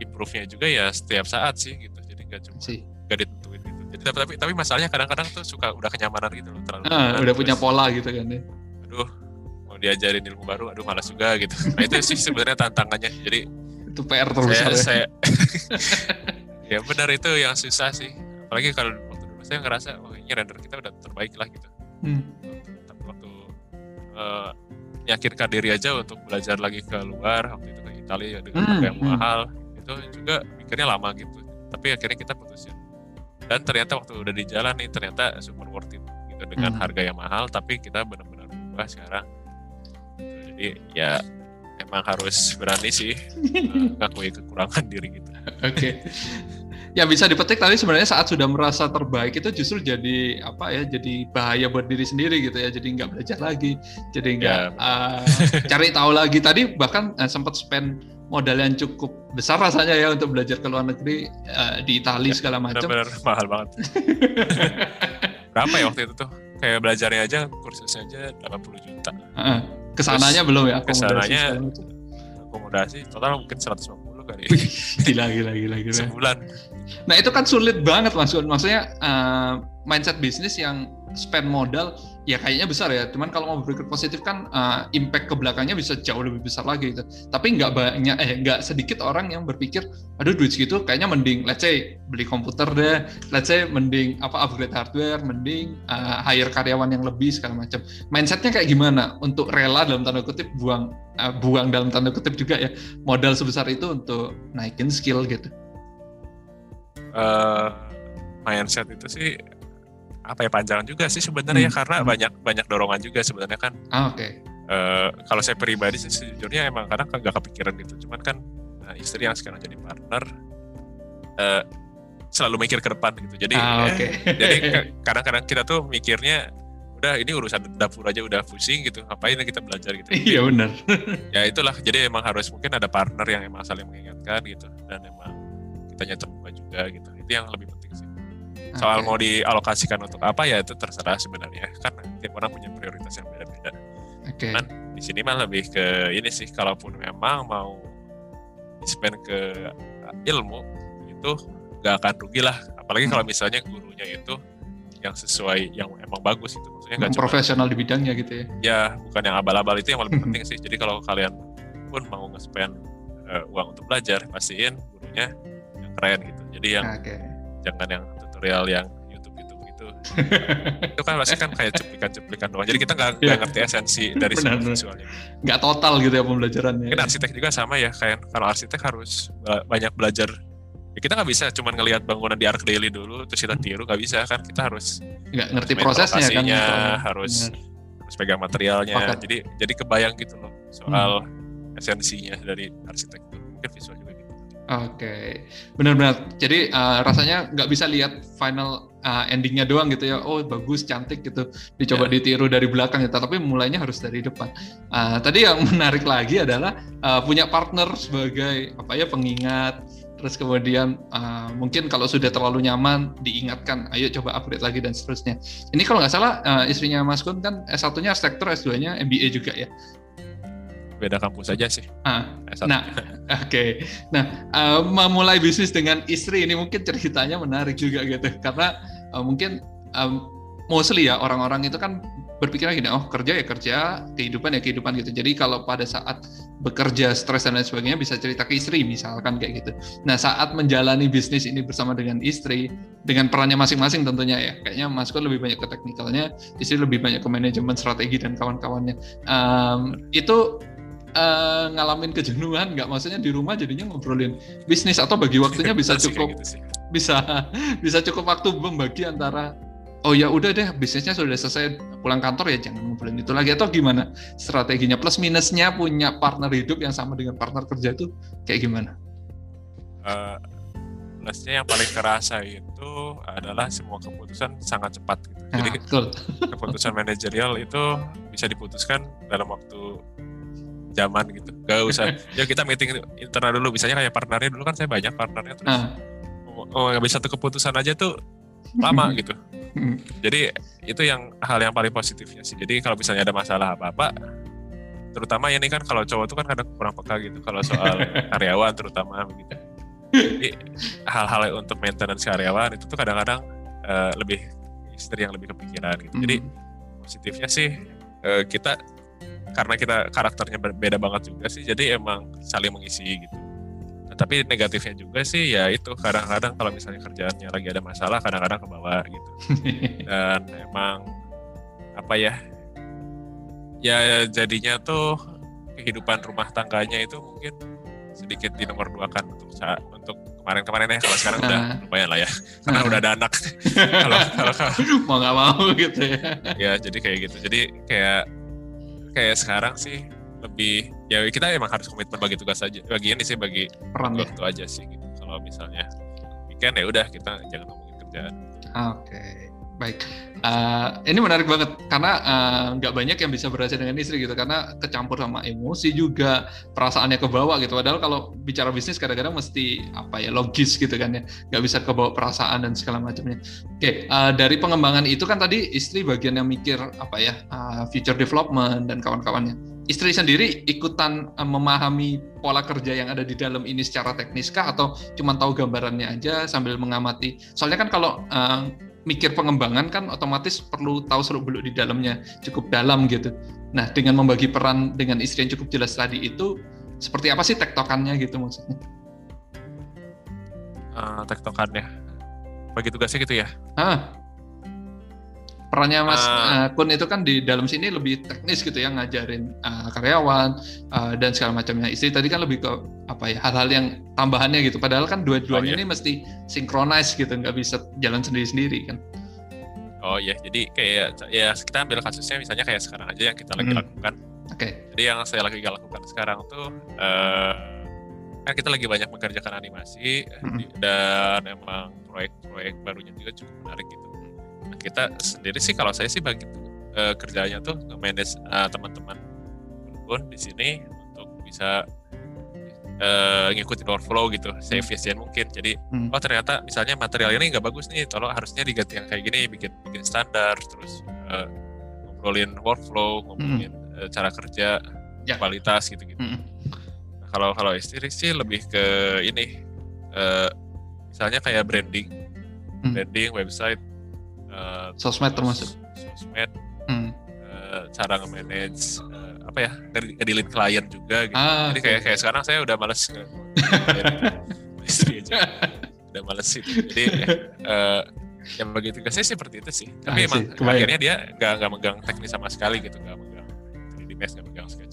improve-nya juga ya setiap saat sih gitu. Jadi nggak cuma nggak ditentuin jadi tapi tapi masalahnya kadang-kadang tuh suka udah kenyamanan gitu loh terlalu ah, udah punya pola gitu kan ya aduh mau diajarin ilmu baru aduh malas juga gitu nah itu sih sebenarnya tantangannya jadi itu PR terbesar saya, ya. saya ya benar itu yang susah sih apalagi kalau waktu dulu saya ngerasa wah ini render kita udah terbaik lah gitu Hmm. tapi waktu uh, yakinkan diri aja untuk belajar lagi ke luar waktu itu ke Italia dengan Hmm, yang hmm. mahal itu juga mikirnya lama gitu tapi akhirnya kita putusin dan ternyata waktu udah di jalan nih ternyata super worth it gitu dengan Hmm. harga yang mahal tapi kita benar-benar berubah sekarang jadi ya emang harus berani sih uh, ngakui kekurangan diri gitu Oke. Ya bisa dipetik tadi sebenarnya saat sudah merasa terbaik itu justru jadi apa ya jadi bahaya buat diri sendiri gitu ya jadi nggak belajar lagi jadi nggak Ya. uh, cari tahu lagi tadi bahkan uh, sempat spend modal yang cukup besar rasanya ya untuk belajar ke luar negeri uh, di Italia Ya, segala macam. benar-benar mahal banget. Berapa ya waktu itu tuh? Kayak belajarnya aja kursusnya aja 80 juta. Heeh. ke sananya belum ya akomodasi kesananya- akomodasi total mungkin 150 kali. Gila gila gila gila. Sebulan. Nah itu kan sulit banget mas, maksudnya eh, mindset bisnis yang spend modal ya kayaknya besar ya. Cuman kalau mau berpikir positif kan eh, impact ke belakangnya bisa jauh lebih besar lagi gitu. Tapi nggak banyak, eh nggak sedikit orang yang berpikir, aduh duit segitu kayaknya mending, let's say beli komputer deh, let's say mending apa upgrade hardware, mending eh, hire karyawan yang lebih segala macam. Mindsetnya kayak gimana untuk rela dalam tanda kutip buang eh, buang dalam tanda kutip juga ya modal sebesar itu untuk naikin skill gitu. eh mindset itu sih apa ya panjang juga sih sebenarnya Hmm. karena Hmm. banyak banyak dorongan juga sebenarnya kan Ah, Oke. eh, kalau saya pribadi sih sejujurnya emang kadang kan nggak kepikiran gitu cuman kan nah, istri yang sekarang jadi partner eh, selalu mikir ke depan gitu jadi Ah, eh, oke. jadi ka- kadang-kadang kita tuh mikirnya udah ini urusan dapur aja udah pusing gitu ngapain kita belajar gitu Iya benar. ya itulah jadi emang harus mungkin ada partner yang emang saling mengingatkan gitu dan emang kitanya terbuka juga gitu itu yang lebih penting soal Oke. mau dialokasikan untuk apa ya itu terserah sebenarnya kan tiap orang punya prioritas yang beda-beda Oke. Cuman di sini mah lebih ke ini sih kalaupun memang mau spend ke ilmu itu nggak akan rugi lah apalagi kalau misalnya gurunya itu yang sesuai yang emang bagus itu maksudnya nggak profesional di bidangnya gitu ya. ya bukan yang abal-abal itu yang Hmm. lebih penting sih jadi kalau kalian pun mau nge-spend eh, uang untuk belajar pastiin gurunya yang keren gitu jadi yang Oke. jangan yang tutorial yang YouTube YouTube gitu itu kan pasti kan kayak cuplikan-cuplikan doang jadi kita nggak Iya. ngerti esensi dari Benar, visualnya Nggak total gitu ya pembelajarannya. mungkin arsitek juga sama ya kayak kalau arsitek harus ba- banyak belajar ya kita nggak bisa cuma ngelihat bangunan di Arc Daily dulu terus kita tiru nggak bisa kan kita harus Nggak ngerti prosesnya kan. gitu. harus Benar. harus pegang materialnya Sepakat. jadi jadi kebayang gitu loh soal Hmm. esensinya dari arsitektur mungkin visual gitu Oke, benar-benar. Jadi uh, rasanya nggak bisa lihat final uh, endingnya doang gitu ya. Oh bagus, cantik gitu. Dicoba Ya. ditiru dari belakang ya. Tapi mulainya harus dari depan. Uh, tadi yang menarik lagi adalah uh, punya partner sebagai apa ya pengingat. Terus kemudian uh, mungkin kalau sudah terlalu nyaman diingatkan, ayo coba upgrade lagi dan seterusnya. Ini kalau nggak salah uh, istrinya Mas Kun kan S1-nya arsitektur, S2-nya MBA juga ya. Beda kampus aja sih Ah, S1. Nah, oke. Nah, eh, memulai bisnis dengan istri ini mungkin ceritanya menarik juga gitu, karena eh, mungkin em, mostly ya orang-orang itu kan berpikirnya gini, oh kerja ya kerja, kehidupan ya kehidupan gitu. Jadi kalau pada saat bekerja stres dan lain sebagainya bisa cerita ke istri misalkan kayak gitu. Nah saat menjalani bisnis ini bersama dengan istri dengan perannya masing-masing tentunya ya. Kayaknya Mas Kun lebih banyak ke teknikalnya, istri lebih banyak ke manajemen strategi dan kawan-kawannya. Em, itu eh, ngalamin kejenuhan nggak? Maksudnya di rumah jadinya ngobrolin bisnis atau bagi waktunya bisa cukup gitu bisa bisa cukup waktu membagi antara oh ya udah deh bisnisnya sudah selesai pulang kantor ya jangan ngobrolin itu lagi atau gimana strateginya plus minusnya punya partner hidup yang sama dengan partner kerja itu kayak gimana? Eh, plusnya yang paling kerasa itu adalah semua keputusan sangat cepat gitu. Nah, Jadi betul. keputusan manajerial itu bisa diputuskan dalam waktu zaman gitu. Gak usah. ya kita meeting internal dulu. Misalnya kayak partnernya dulu kan saya banyak partnernya terus. Nah, Oh nggak bisa satu keputusan aja tuh lama gitu. Hmm. Jadi itu yang hal yang paling positifnya sih. Jadi kalau misalnya ada masalah apa-apa, terutama ya ini kan kalau cowok tuh kan kadang kurang peka gitu. Kalau soal karyawan terutama begitu. Jadi hal-hal untuk maintenance karyawan itu tuh kadang-kadang eh, lebih istri yang lebih kepikiran gitu. Jadi Hmm. positifnya sih eh, kita karena kita karakternya berbeda banget juga sih. Jadi emang saling mengisi gitu. tapi negatifnya juga sih ya itu kadang-kadang kalau misalnya kerjaannya lagi ada masalah kadang-kadang ke bawah gitu dan emang apa ya ya jadinya tuh kehidupan rumah tangganya itu mungkin sedikit di nomor dua kan untuk saat untuk kemarin-kemarin ya kalau sekarang udah Ah. lumayan lah ya karena udah ada anak kalau kalau kalau- mau nggak mau gitu ya. ya jadi kayak gitu jadi kayak kayak sekarang sih lebih ya kita emang harus komitmen bagi tugas aja bagi ini sih bagi Peran ya. waktu aja sih gitu. Kalau misalnya weekend ya udah kita jangan ngomongin kerjaan. Oke, baik. Eh, ini menarik banget karena eh, nggak banyak yang bisa berhasil dengan istri gitu karena kecampur sama emosi juga perasaannya ke bawah gitu. Padahal kalau bicara bisnis kadang-kadang mesti apa ya logis gitu kan ya, nggak bisa ke bawah perasaan dan segala macamnya. Oke, eh, dari pengembangan itu kan tadi istri bagian yang mikir apa ya eh, future development dan kawan-kawannya. Istri sendiri ikutan eh, memahami pola kerja yang ada di dalam ini secara teknis kah atau cuma tahu gambarannya aja sambil mengamati? Soalnya kan kalau eh, mikir pengembangan kan otomatis perlu tahu seluk beluk di dalamnya cukup dalam gitu. Nah, dengan membagi peran dengan istri yang cukup jelas tadi itu seperti apa sih tektokannya gitu maksudnya? Eh, tektokannya bagi tugasnya gitu ya Ah, perannya Mas eh, Kun itu kan di dalam sini lebih teknis gitu ya ngajarin eh, karyawan eh, dan segala macamnya. Istri tadi kan lebih ke apa ya hal-hal yang tambahannya gitu. Padahal kan dua-duanya Oh, iya. ini mesti sinkronis gitu, nggak bisa jalan sendiri-sendiri kan. oh iya jadi kayak ya kita ambil kasusnya misalnya kayak sekarang aja yang kita lagi Hmm. lakukan Oke. jadi yang saya lagi lakukan sekarang tuh eh, kan kita lagi banyak mengerjakan animasi di- dan emang proyek-proyek barunya juga cukup menarik gitu kita sendiri sih kalau saya sih bagi eh, kerjanya tuh nge-manage eh, teman-teman pun di sini untuk bisa eh, ngikutin workflow gitu seefisien mungkin jadi Hmm. oh ternyata misalnya material ini nggak bagus nih tolong harusnya diganti yang kayak gini bikin bikin standar terus eh, ngobrolin workflow ngomongin eh, cara kerja Ya. kualitas gitu gitu Mm-mm. Nah, kalau kalau istri sih lebih ke ini eh, misalnya kayak branding Hmm. branding website eh, Sosmed termasuk. sosmed. Hmm. eh, cara nge-manage eh, apa ya nged- ngedilin klien juga gitu. Ah, jadi kayak kayak sekarang saya udah males istri aja. Udah males sih. Jadi eh, yang begitu tugasnya seperti itu sih. Tapi I emang akhirnya dia nggak nggak megang teknis sama sekali gitu nggak megang 3D Max nggak megang sekali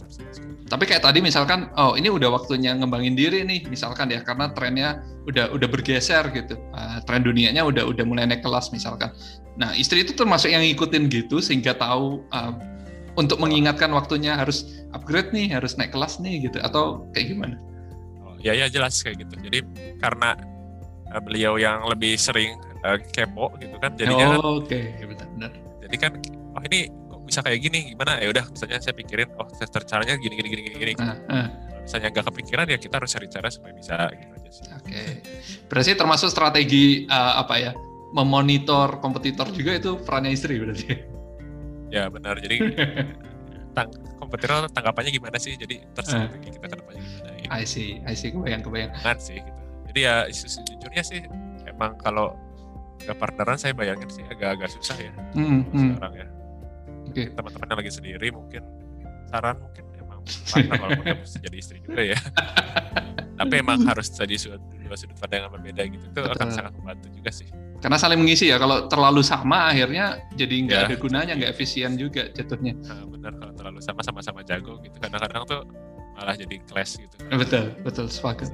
Tapi kayak tadi misalkan, oh ini udah waktunya ngembangin diri nih, misalkan ya, karena trennya udah udah bergeser gitu, Uh, tren dunianya udah udah mulai naik kelas misalkan. Nah istri itu termasuk yang ngikutin gitu sehingga tahu uh, untuk mengingatkan waktunya harus upgrade nih, harus naik kelas nih gitu, atau kayak gimana? Oh, ya ya jelas kayak gitu. Jadi karena eh, beliau yang lebih sering eh, kepo gitu kan, jadinya oh, oke, benar-benar. jadi kan oh ini bisa kayak gini gimana ya udah misalnya saya pikirin oh cara- caranya gini gini gini gini. gini. Ah, Kalau misalnya nggak kepikiran ya kita harus cari cara supaya bisa gitu aja sih. oke. Berarti termasuk strategi uh, apa ya? Memonitor kompetitor juga itu perannya istri berarti. Ya benar. Jadi tang kompetitor tanggapannya gimana sih? Jadi Eh. strategi kita ke depannya gimana ya. I see, I see, kebayang, kebayang. Jangan sih gitu. Jadi ya sejujurnya sih emang kalau nggak partneran saya bayangin sih agak-agak susah ya Hmm, hmm, sekarang ya. Oke. Mungkin teman-teman yang lagi sendiri mungkin saran mungkin emang partner walaupun mesti jadi istri juga ya. Tapi emang harus tadi sudut dua sudut pandang yang berbeda gitu. Itu akan Betul. sangat membantu juga sih. Karena saling mengisi ya. Kalau terlalu sama akhirnya jadi nggak Ya. ada gunanya, nggak efisien juga jatuhnya. Nah, benar kalau terlalu sama sama-sama jago gitu. Kadang-kadang tuh malah jadi clash gitu. Betul, betul sepakat.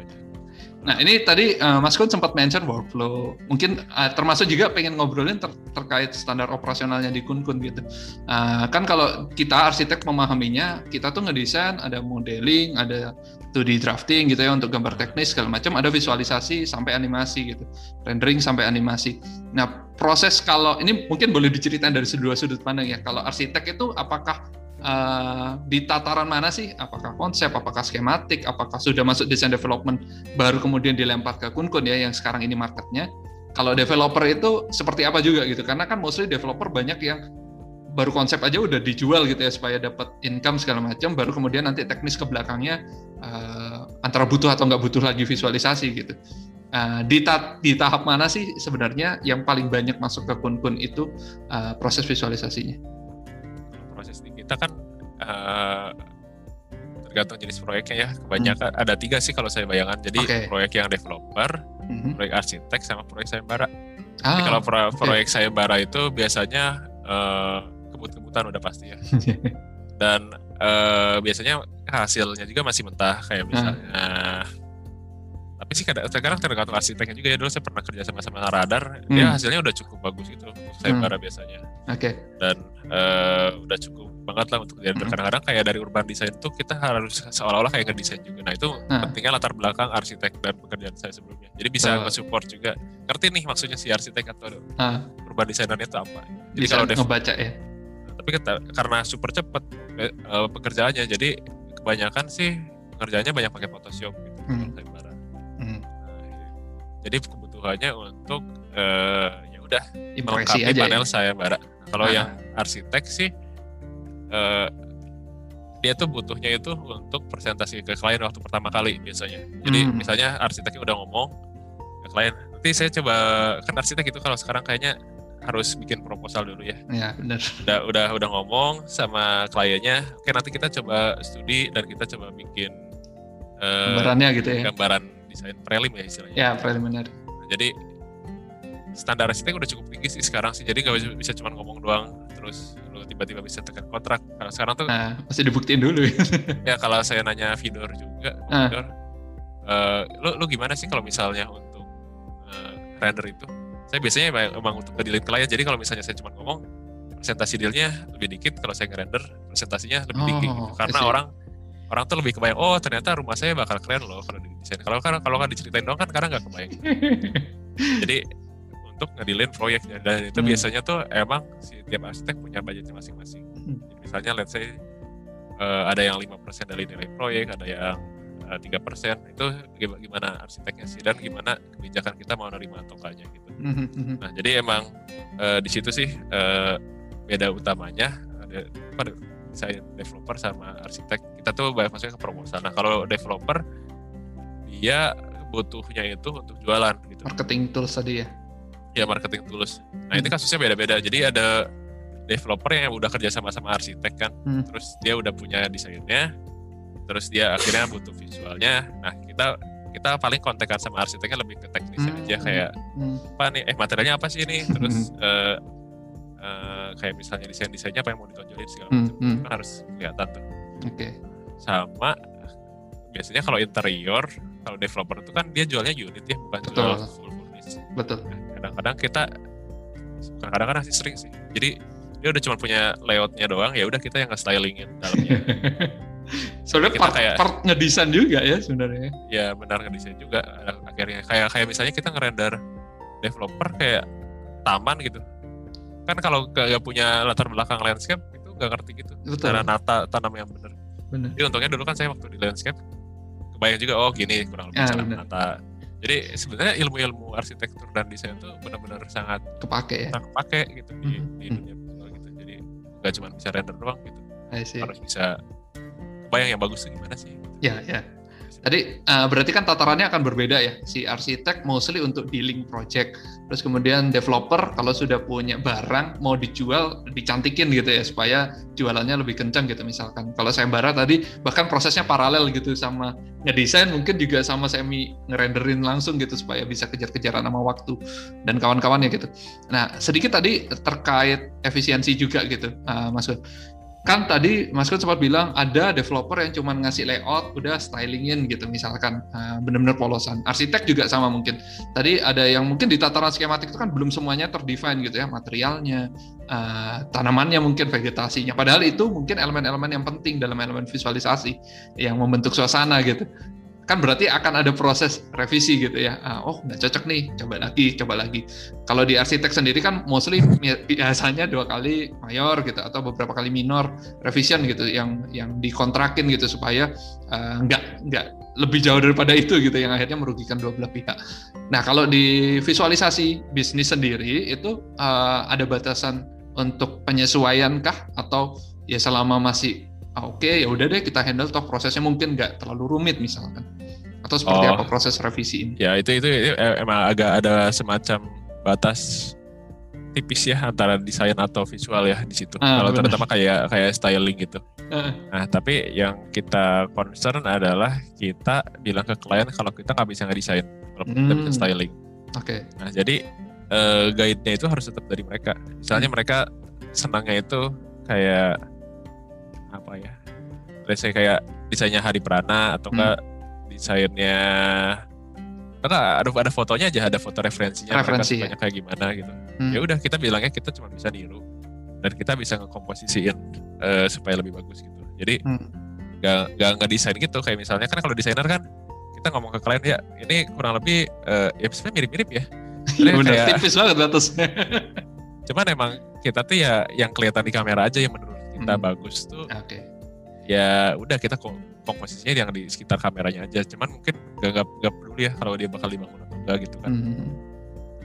Nah ini tadi eh, Mas Kun sempat mention workflow. Mungkin eh, termasuk juga pengen ngobrolin ter- terkait standar operasionalnya di Kun Kun gitu. Eh, kan kalau kita arsitek memahaminya, kita tuh ngedesain ada modeling, ada 2D drafting gitu ya untuk gambar teknis segala macam, ada visualisasi sampai animasi gitu, rendering sampai animasi. Nah proses kalau ini mungkin boleh diceritain dari dua sudut pandang ya. Kalau arsitek itu apakah eh, di tataran mana sih? Apakah konsep, apakah skematik, apakah sudah masuk design development baru kemudian dilempar ke Kunkun ya yang sekarang ini marketnya. Kalau developer itu seperti apa juga gitu? Karena kan mostly developer banyak yang baru konsep aja udah dijual gitu ya supaya dapat income segala macam, baru kemudian nanti teknis ke belakangnya eh, antara butuh atau nggak butuh lagi visualisasi gitu. Eh, di, ta- di tahap mana sih sebenarnya yang paling banyak masuk ke Kunkun itu eh, proses visualisasinya? Kita kan eh, tergantung jenis proyeknya ya. Kebanyakan ada tiga sih kalau saya bayangkan. Jadi Oke. proyek yang developer, Mhm. proyek arsitek, sama proyek sayembara. Ah, Jadi kalau pro- oke. proyek sayembara itu biasanya eh, kebut-kebutan udah pasti ya. Dan eh, biasanya hasilnya juga masih mentah Ah. kayak misalnya. Tapi sih kadang sekarang tergantung arsiteknya juga ya. Dulu saya pernah kerja sama-sama radar, dia Hmm. hasilnya udah cukup bagus gitu untuk sayembara biasanya. Oke. Dan eh, udah cukup banget lah untuk render. Hmm. Kadang-kadang kayak dari urban design tuh kita harus seolah-olah kayak ngedesain juga. Nah itu Nah. pentingnya latar belakang arsitek dan pekerjaan saya sebelumnya. Jadi bisa Betul. nge-support juga. Ngerti nih maksudnya si arsitek atau Ah, urban designernya itu apa. Jadi bisa kalau dev, ngebaca ya. tapi kita- karena super cepet eh, eh, pekerjaannya, jadi kebanyakan sih ngerjainnya banyak pakai Photoshop gitu. Hmm. Hmm. Nah, jadi kebutuhannya untuk eh, ya udah melengkapi aja panel ya. sayembara. Kalau Ah. yang arsitek sih eh, dia tuh butuhnya itu untuk presentasi ke klien waktu pertama kali biasanya. Jadi Hmm. misalnya arsiteknya udah ngomong ke klien, nanti saya coba kan arsitek itu kalau sekarang kayaknya harus bikin proposal dulu ya. Ya, benar. Udah udah udah ngomong sama kliennya, oke nanti kita coba studi dan kita coba bikin eh, Gambarannya gitu ya. gambaran desain prelim ya istilahnya. Ya, preliminary. Jadi standar arsitek udah cukup tinggi sih sekarang sih. Jadi nggak bisa, bisa cuma ngomong doang terus tiba-tiba bisa tekan kontrak. Kalau sekarang tuh Nah, mesti dibuktiin dulu ya. ya kalau saya nanya vendor juga, Ah. vendor, eh, lu lu gimana sih kalau misalnya untuk eh, render itu? Saya biasanya emang, emang untuk ngedilin klien. Jadi kalau misalnya saya cuma ngomong presentasi dealnya lebih dikit, kalau saya nge-render presentasinya lebih tinggi. Oh, gitu. Karena orang orang tuh lebih kebayang, oh ternyata rumah saya bakal keren loh kalau didesain. Kalau kan kalau kan diceritain doang kan karena nggak kebayang. Jadi untuk ngedilin proyeknya dan itu Hmm. biasanya tuh emang si tiap arsitek punya budgetnya masing-masing. Hmm. Jadi misalnya let's say eh, ada yang 5% dari nilai proyek, ada yang eh, tiga persen itu gim- gimana arsiteknya sih dan gimana kebijakan kita mau nerima atau enggaknya gitu. Mhm, mhm. Nah jadi emang eh, di situ sih eh, beda utamanya ada apa saya developer sama arsitek kita tuh banyak maksudnya ke proposal. Nah kalau developer dia butuhnya itu untuk jualan gitu Marketing tools tadi ya. Ya marketing tools. Nah itu kasusnya beda-beda. Jadi ada developer yang udah kerja sama sama arsitek kan, Hmm. terus dia udah punya desainnya, terus dia akhirnya butuh visualnya. Nah kita kita paling kontekan sama arsiteknya lebih ke teknisnya Hmm. aja kayak Hmm. apa nih, eh materialnya apa sih ini, terus eh, eh, kayak misalnya desain desainnya apa yang mau ditonjolin segala Hmm, macam, hmm. Kan harus kelihatan tuh. Oke. Sama biasanya kalau interior, kalau developer itu kan dia jualnya unit ya, bukan jual Betul. full furnish Betul. Kadang-kadang kita kadang-kadang sih sering sih jadi dia udah cuma punya layoutnya doang ya udah kita yang nge-stylingin dalamnya Soalnya part, kayak- part ngedesain juga ya sebenarnya. ya benar ngedesain juga akhirnya kayak kayak misalnya kita ngerender developer kayak taman gitu kan kalau gak punya latar belakang landscape itu gak ngerti gitu Betul. cara nata tanam yang benar Benar. jadi untungnya dulu kan saya waktu di landscape kebayang juga oh gini kurang lebih Ah, cara benar. menata jadi sebenarnya ilmu-ilmu arsitektur dan desain itu benar-benar sangat Kepake ya. sangat pakai gitu di, Mhm, di mhm. dunia visual gitu jadi nggak cuma bisa render doang gitu harus bisa bayang yang bagus tuh gimana sih Ya, ya. Tadi eh, berarti kan tatarannya akan berbeda ya. Si arsitek mostly untuk dealing project, terus kemudian developer kalau sudah punya barang mau dijual dicantikin gitu ya supaya jualannya lebih kencang gitu misalkan. Kalau sayembara tadi bahkan prosesnya paralel gitu sama ngedesain mungkin juga sama semi ngerenderin langsung gitu supaya bisa kejar-kejaran sama waktu dan kawan-kawannya gitu. Nah sedikit tadi terkait efisiensi juga gitu, eh, Mas kan tadi Mas Kun sempat bilang ada developer yang cuma ngasih layout udah stylingin gitu misalkan uh, benar-benar polosan. Arsitek juga sama mungkin. Tadi ada yang mungkin di tataran skematik itu kan belum semuanya terdefine gitu ya materialnya uh, tanamannya mungkin vegetasinya. Padahal itu mungkin elemen-elemen yang penting dalam elemen visualisasi yang membentuk suasana gitu kan berarti akan ada proses revisi gitu ya. Ah, oh nggak cocok nih. Coba lagi coba lagi. Kalau di arsitek sendiri kan mostly biasanya dua kali mayor gitu atau beberapa kali minor revision gitu yang yang dikontrakin gitu supaya eh, nggak nggak lebih jauh daripada itu gitu yang akhirnya merugikan dua belah pihak. Nah kalau di visualisasi bisnis sendiri itu eh, ada batasan untuk penyesuaian kah? Atau ya selama masih oke ya udah deh kita handle toh prosesnya mungkin nggak terlalu rumit misalkan atau seperti Oh. apa proses revisi ini? ya itu itu, itu emang agak ada semacam batas tipis ya antara desain atau visual ya di situ. Ah, Kalau terutama kayak kayak styling gitu. Eh, Nah, tapi yang kita concern adalah kita bilang ke klien kalau kita nggak bisa ngedesain, kalau kita bisa Hmm. styling. Oke. Nah, jadi eh, guide-nya itu harus tetap dari mereka. Misalnya Hmm. mereka senangnya itu kayak apa ya? Let's say kayak desainnya Hari Prana atau Hmm. Desainnya enggak ada ada fotonya aja, ada foto referensinya Referensi, sukanya kayak gimana gitu. Hmm. Ya udah kita bilangnya kita cuma bisa niru dan kita bisa ngekomposisiin eh, supaya lebih bagus gitu. Jadi Hmm. nggak nggak ngedesain gitu kayak misalnya kan kalau desainer kan kita ngomong ke klien ya ini kurang lebih eh, ya sebenarnya mirip-mirip ya. Iya benar, kayak- tipis banget batasnya. cuman emang kita tuh ya yang kelihatan di kamera aja yang menurut kita Hmm. bagus tuh Oke. ya udah kita kom- komposisinya yang di sekitar kameranya aja cuman mungkin gak, gak, gak peduli ya kalau dia bakal dibangun atau enggak gitu kan Hmm.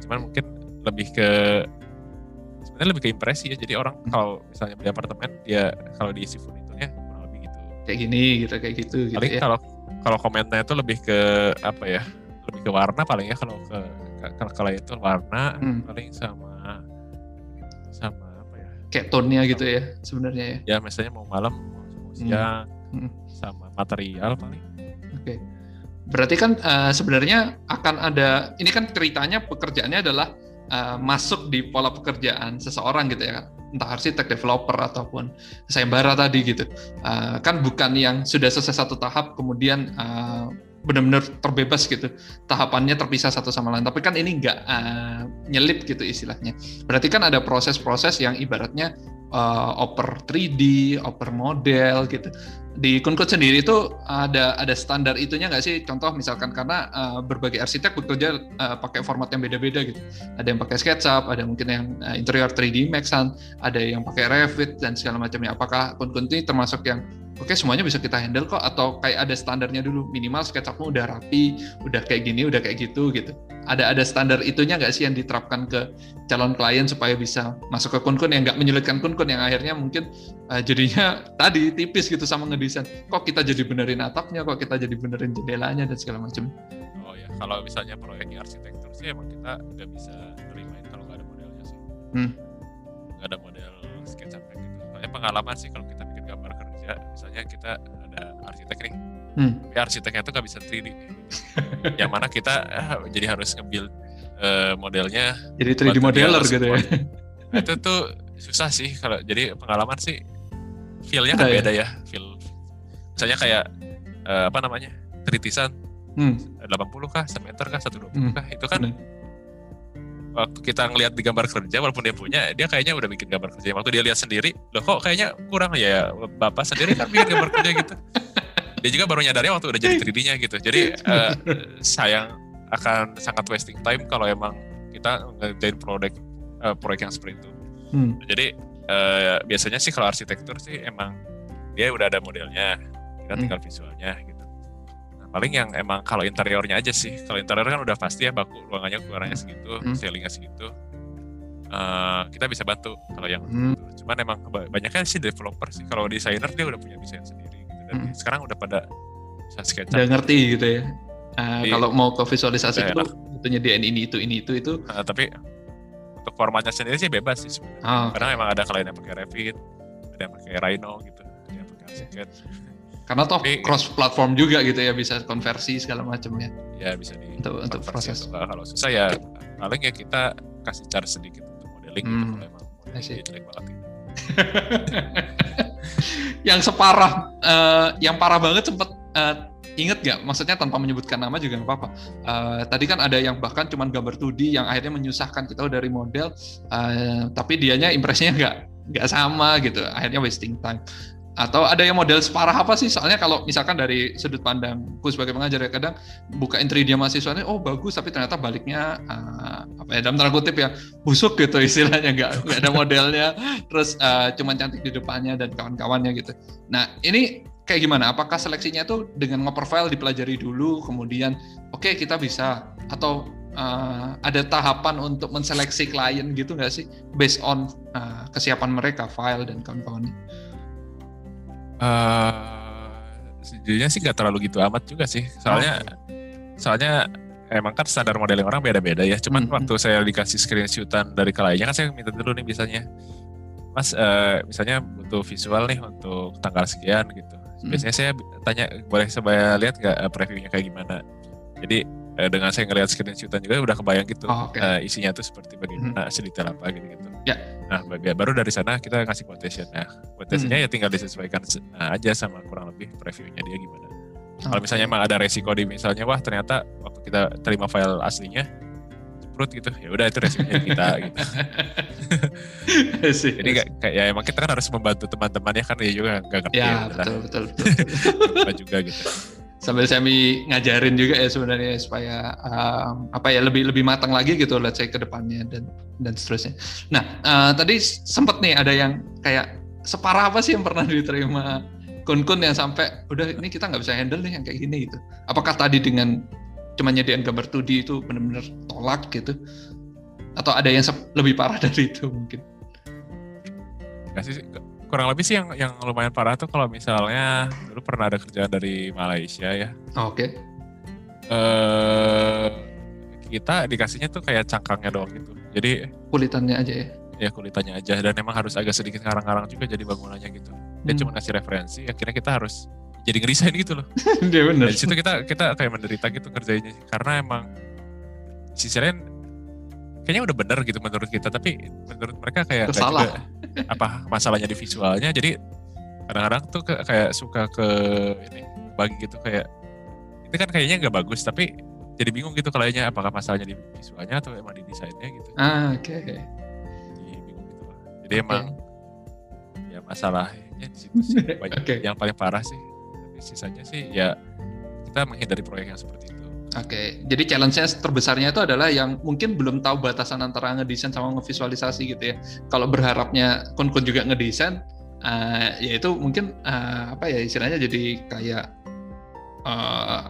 cuman mungkin lebih ke sebenarnya lebih ke impresi ya jadi orang Hmm. kalau misalnya beli apartemen dia kalau diisi furniturnya kurang lebih gitu Kayak gini gitu, kayak gitu gitu paling ya. kalau kalau komennya itu lebih ke apa ya lebih ke warna paling ya kalau ke kalau kalau itu warna Hmm. paling sama sama apa ya Kayak tone-nya gitu ya sebenarnya ya. ya misalnya mau malam mau, siang Hmm. sama material paling Oke. Berarti kan eh, sebenarnya akan ada ini kan ceritanya pekerjaannya adalah eh, masuk di pola pekerjaan seseorang gitu ya entah arsitek, developer ataupun sayembara tadi gitu. Eh, kan bukan yang sudah selesai satu tahap kemudian eh, benar-benar terbebas gitu tahapannya terpisah satu sama lain tapi kan ini nggak eh, nyelip gitu istilahnya berarti kan ada proses-proses yang ibaratnya eh, oper 3D, oper model gitu di Kunkut sendiri itu ada ada standar itunya nggak sih? Contoh misalkan karena uh, berbagai arsitek bekerja uh, pakai format yang beda-beda gitu. Ada yang pakai SketchUp, ada mungkin yang uh, interior 3D Maxan, ada yang pakai Revit dan segala macamnya. Apakah Kunkut ini termasuk yang oke semuanya bisa kita handle kok atau kayak ada standarnya dulu. Minimal SketchUpmu udah rapi, udah kayak gini, udah kayak gitu gitu. Ada ada standar itunya nggak sih yang diterapkan ke calon klien supaya bisa masuk ke Kunkun yang nggak menyulitkan Kunkun yang akhirnya mungkin uh, jadinya tadi tipis gitu sama ngedesain. Kok kita jadi benerin atapnya kok kita jadi benerin jendelanya dan segala macam oh ya kalau misalnya proyeknya arsitektur sih emang kita nggak bisa terimain kalau nggak ada modelnya sih. Hmm. nggak ada model SketchUp kayak gitu. Soalnya pengalaman sih kalau kita kerja misalnya kita ada arsitek nih hmm. tapi arsiteknya tuh nggak bisa 3D yang mana kita eh, jadi harus nge-build eh, modelnya jadi 3D Buat modeler gitu ya Nah, itu tuh susah sih kalau jadi pengalaman sih feel-nya kan Ada ya? beda ya feel misalnya kayak eh, apa namanya tritisan hmm. 80 kah, 1 meter kah, 120 Hmm. kah, itu kan Bener. Waktu kita ngelihat di gambar kerja walaupun dia punya, dia kayaknya udah bikin gambar kerja. Waktu dia lihat sendiri, loh kok kayaknya kurang ya, bapak sendiri kan bikin gambar kerja gitu. Dia juga baru nyadarnya waktu udah jadi 3D-nya gitu. Jadi eh, sayang akan sangat wasting time kalau emang kita ngerjain proyek eh, proyek yang seperti itu. Hmm. Jadi eh, biasanya sih kalau arsitektur sih emang dia udah ada modelnya, kita Hmm. tinggal visualnya gitu. Nah, paling yang emang kalau interiornya aja sih, kalau interior kan udah pasti ya baku ruangannya ukurannya segitu, Hmm. ceilingnya segitu. Eh, kita bisa bantu kalau yang Hmm. itu. Cuman emang banyaknya sih developer sih. Kalau desainer dia udah punya desain sendiri gitu. Dan Hmm. sekarang udah pada bisa SketchUp. udah ngerti gitu ya Uh, kalau mau ke visualisasi itu itu nyediain ini itu ini itu itu Nah, tapi untuk formatnya sendiri sih bebas sih sebenarnya. ah, Karena emang ada klien yang pakai Revit, ada yang pakai Rhino gitu, ada yang pakai Archicad. Karena toh Tapi- cross platform juga gitu ya bisa konversi segala macam ya Ya bisa di Untuk- untuk proses. Kalau susah ya paling ya kita kasih charge sedikit untuk modeling gitu Hmm. kalau emang jelek banget gitu. yang separah eh, yang parah banget sempet eh, inget nggak maksudnya tanpa menyebutkan nama juga nggak apa-apa Eh, tadi kan ada yang bahkan cuman gambar 2D yang akhirnya menyusahkan kita dari model eh, tapi dianya impresinya nggak nggak sama gitu akhirnya wasting time atau ada yang model separah apa sih? Soalnya kalau misalkan dari sudut pandangku sebagai pengajar ya kadang bukain 3D mahasiswanya oh bagus tapi ternyata baliknya eh, apa ya dalam tanda kutip ya busuk gitu istilahnya nggak ada modelnya. Terus eh, cuman cantik di depannya dan kawan-kawannya gitu. Nah ini kayak gimana? Apakah seleksinya tuh dengan nge-profile dipelajari dulu kemudian oke kita bisa atau eh, ada tahapan untuk menseleksi klien gitu nggak sih based on eh, kesiapan mereka file dan kawan-kawannya Eh, sejujurnya sih nggak terlalu gitu amat juga sih. Soalnya Oh. soalnya emang kan standar modeling orang beda-beda ya. Cuman Hmm, waktu saya dikasih screenshotan dari kliennya kan saya minta dulu nih misalnya, Mas eh, misalnya butuh visual nih untuk tanggal sekian gitu. Hmm. Biasanya saya tanya boleh saya lihat nggak eh, previewnya kayak gimana. Jadi eh, dengan saya ngelihat screenshotan juga udah kebayang gitu Oh, oke. eh, isinya tuh seperti bagaimana, sedetail apa gitu-gitu. Ya. Nah baga- baru dari sana kita ngasih quotation. Nah quotationnya Hmm. ya tinggal disesuaikan se- nah, aja sama kurang lebih previewnya dia gimana. Kalau Oke. misalnya emang ada resiko di misalnya wah ternyata waktu kita terima file aslinya perut gitu ya udah itu resikonya kita gitu. Jadi kayak, kayak ya emang kita kan harus membantu teman-temannya kan ya juga nggak ngerti ya ya, betul betul betul. apa juga gitu. Sambil saya ngajarin juga ya sebenarnya supaya um, apa ya lebih lebih matang lagi gitu let's say ke depannya dan dan seterusnya. Nah, uh, tadi sempat nih ada yang kayak separah apa sih yang pernah diterima kun-kun yang sampai udah ini kita nggak bisa handle nih yang kayak gini gitu. Apakah tadi dengan cuma nyediain gambar 2D itu benar-benar tolak gitu? Atau ada yang lebih parah dari itu mungkin? Kasih kurang lebih sih yang yang lumayan parah tuh kalau misalnya dulu pernah ada kerjaan dari Malaysia ya. Oke. eh kita dikasihnya tuh kayak cangkangnya doang gitu. Jadi Kulitannya aja ya. ya kulitannya aja dan emang harus agak sedikit ngarang-ngarang juga jadi bangunannya gitu. Dia Hmm. cuma ngasih referensi, akhirnya kita harus jadi ngedesain gitu loh. Dia benar. Dari situ kita kita kayak menderita gitu kerjanya karena emang di sisi lain kayaknya udah bener gitu menurut kita tapi menurut mereka kayak Salah. juga apa masalahnya di visualnya jadi kadang-kadang tuh ke- kayak suka ke ini bagi gitu kayak ini kan kayaknya nggak bagus tapi jadi bingung gitu kayaknya apakah masalahnya di visualnya atau emang di desainnya gitu Ah, oke. jadi bingung gitu loh jadi emang ya masalahnya di situ sih banyak Oke. yang paling parah sih tapi sisanya sih ya kita menghindari proyek yang seperti itu Oke, jadi challenge-nya terbesarnya itu adalah yang mungkin belum tahu batasan antara ngedesain sama ngevisualisasi gitu ya. Kalau berharapnya kun-kun juga ngedesain, eh, ya itu mungkin eh, apa ya istilahnya jadi kayak eh,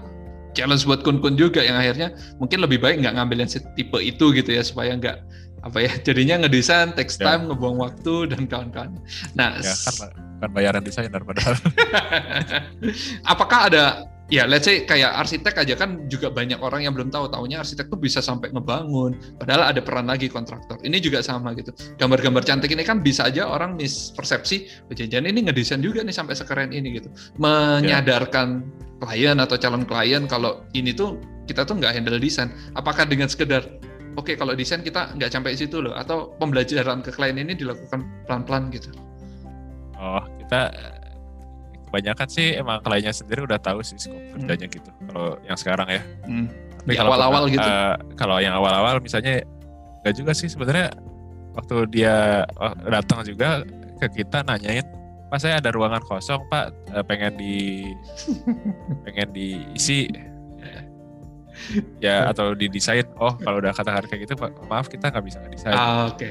challenge buat kun-kun juga yang akhirnya mungkin lebih baik nggak ngambil yang tipe itu gitu ya supaya nggak apa ya jadinya ngedesain takes Ya. time ngebuang waktu dan kawan-kawan. Nah, ya kan kan bayaran desainer padahal apakah ada ya let's say kayak arsitek aja kan juga banyak orang yang belum tahu. Taunya arsitek tuh bisa sampai ngebangun padahal ada peran lagi kontraktor. Ini juga sama gitu. Gambar-gambar cantik ini kan bisa aja orang mispersepsi oh, jangan ini ngedesain juga nih sampai sekeren ini gitu. Menyadarkan klien atau calon klien kalau ini tuh kita tuh nggak handle desain. Apakah dengan sekedar oke kalau desain kita nggak sampai situ loh atau pembelajaran ke klien ini dilakukan pelan-pelan gitu. Oh kita kebanyakan sih emang kliennya sendiri udah tahu sih skop kerjanya gitu kalau yang sekarang ya. Hmm. Tapi kalau awal-awal gitu? eh, kalau yang awal-awal misalnya nggak juga sih sebenarnya waktu dia oh, datang juga ke kita nanyain Pak saya ada ruangan kosong Pak eh, pengen di pengen diisi. Ya atau didesain. Oh kalau udah katakan kayak gitu Pak maaf kita nggak bisa ngedesain. Ah, oke.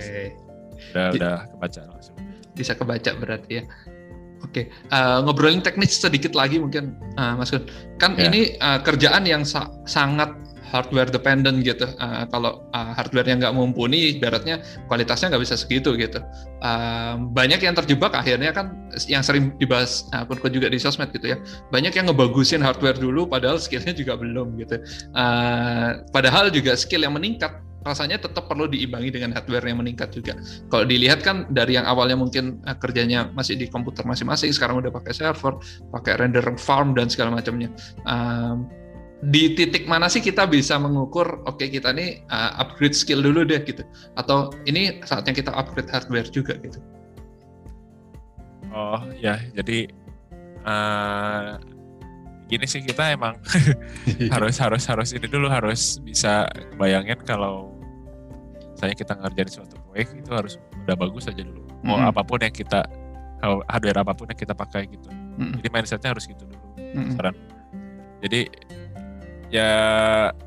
Udah Di- udah kebaca langsung. Bisa kebaca berarti ya. Oke, eh, ngobrolin teknis sedikit lagi mungkin, eh, Mas Gun. Kan Ya. ini eh, kerjaan yang sa- sangat hardware dependent gitu. Eh, kalau eh, hardware-nya nggak mumpuni, ibaratnya kualitasnya nggak bisa segitu gitu. Eh, banyak yang terjebak akhirnya kan yang sering dibahas eh, akun juga di sosmed gitu ya. Banyak yang ngebagusin hardware dulu, padahal skillnya juga belum gitu. Eh, padahal juga skill yang meningkat rasanya tetap perlu diimbangi dengan hardware yang meningkat juga. Kalau dilihat kan dari yang awalnya mungkin eh, kerjanya masih di komputer masing-masing, sekarang udah pakai server, pakai render farm dan segala macamnya. Um, di titik mana sih kita bisa mengukur, oke kita nih uh, upgrade skill dulu deh gitu, atau ini saatnya kita upgrade hardware juga gitu. oh ya jadi eh, gini sih kita emang harus harus harus ini dulu harus bisa bayangin kalau misalnya kita ngerjain suatu proyek itu harus udah bagus aja dulu mau Mm-mm. apa pun yang kita kalau hardware apa pun yang kita pakai gitu Mm-mm. jadi mindsetnya harus gitu dulu Mm-mm. saran jadi ya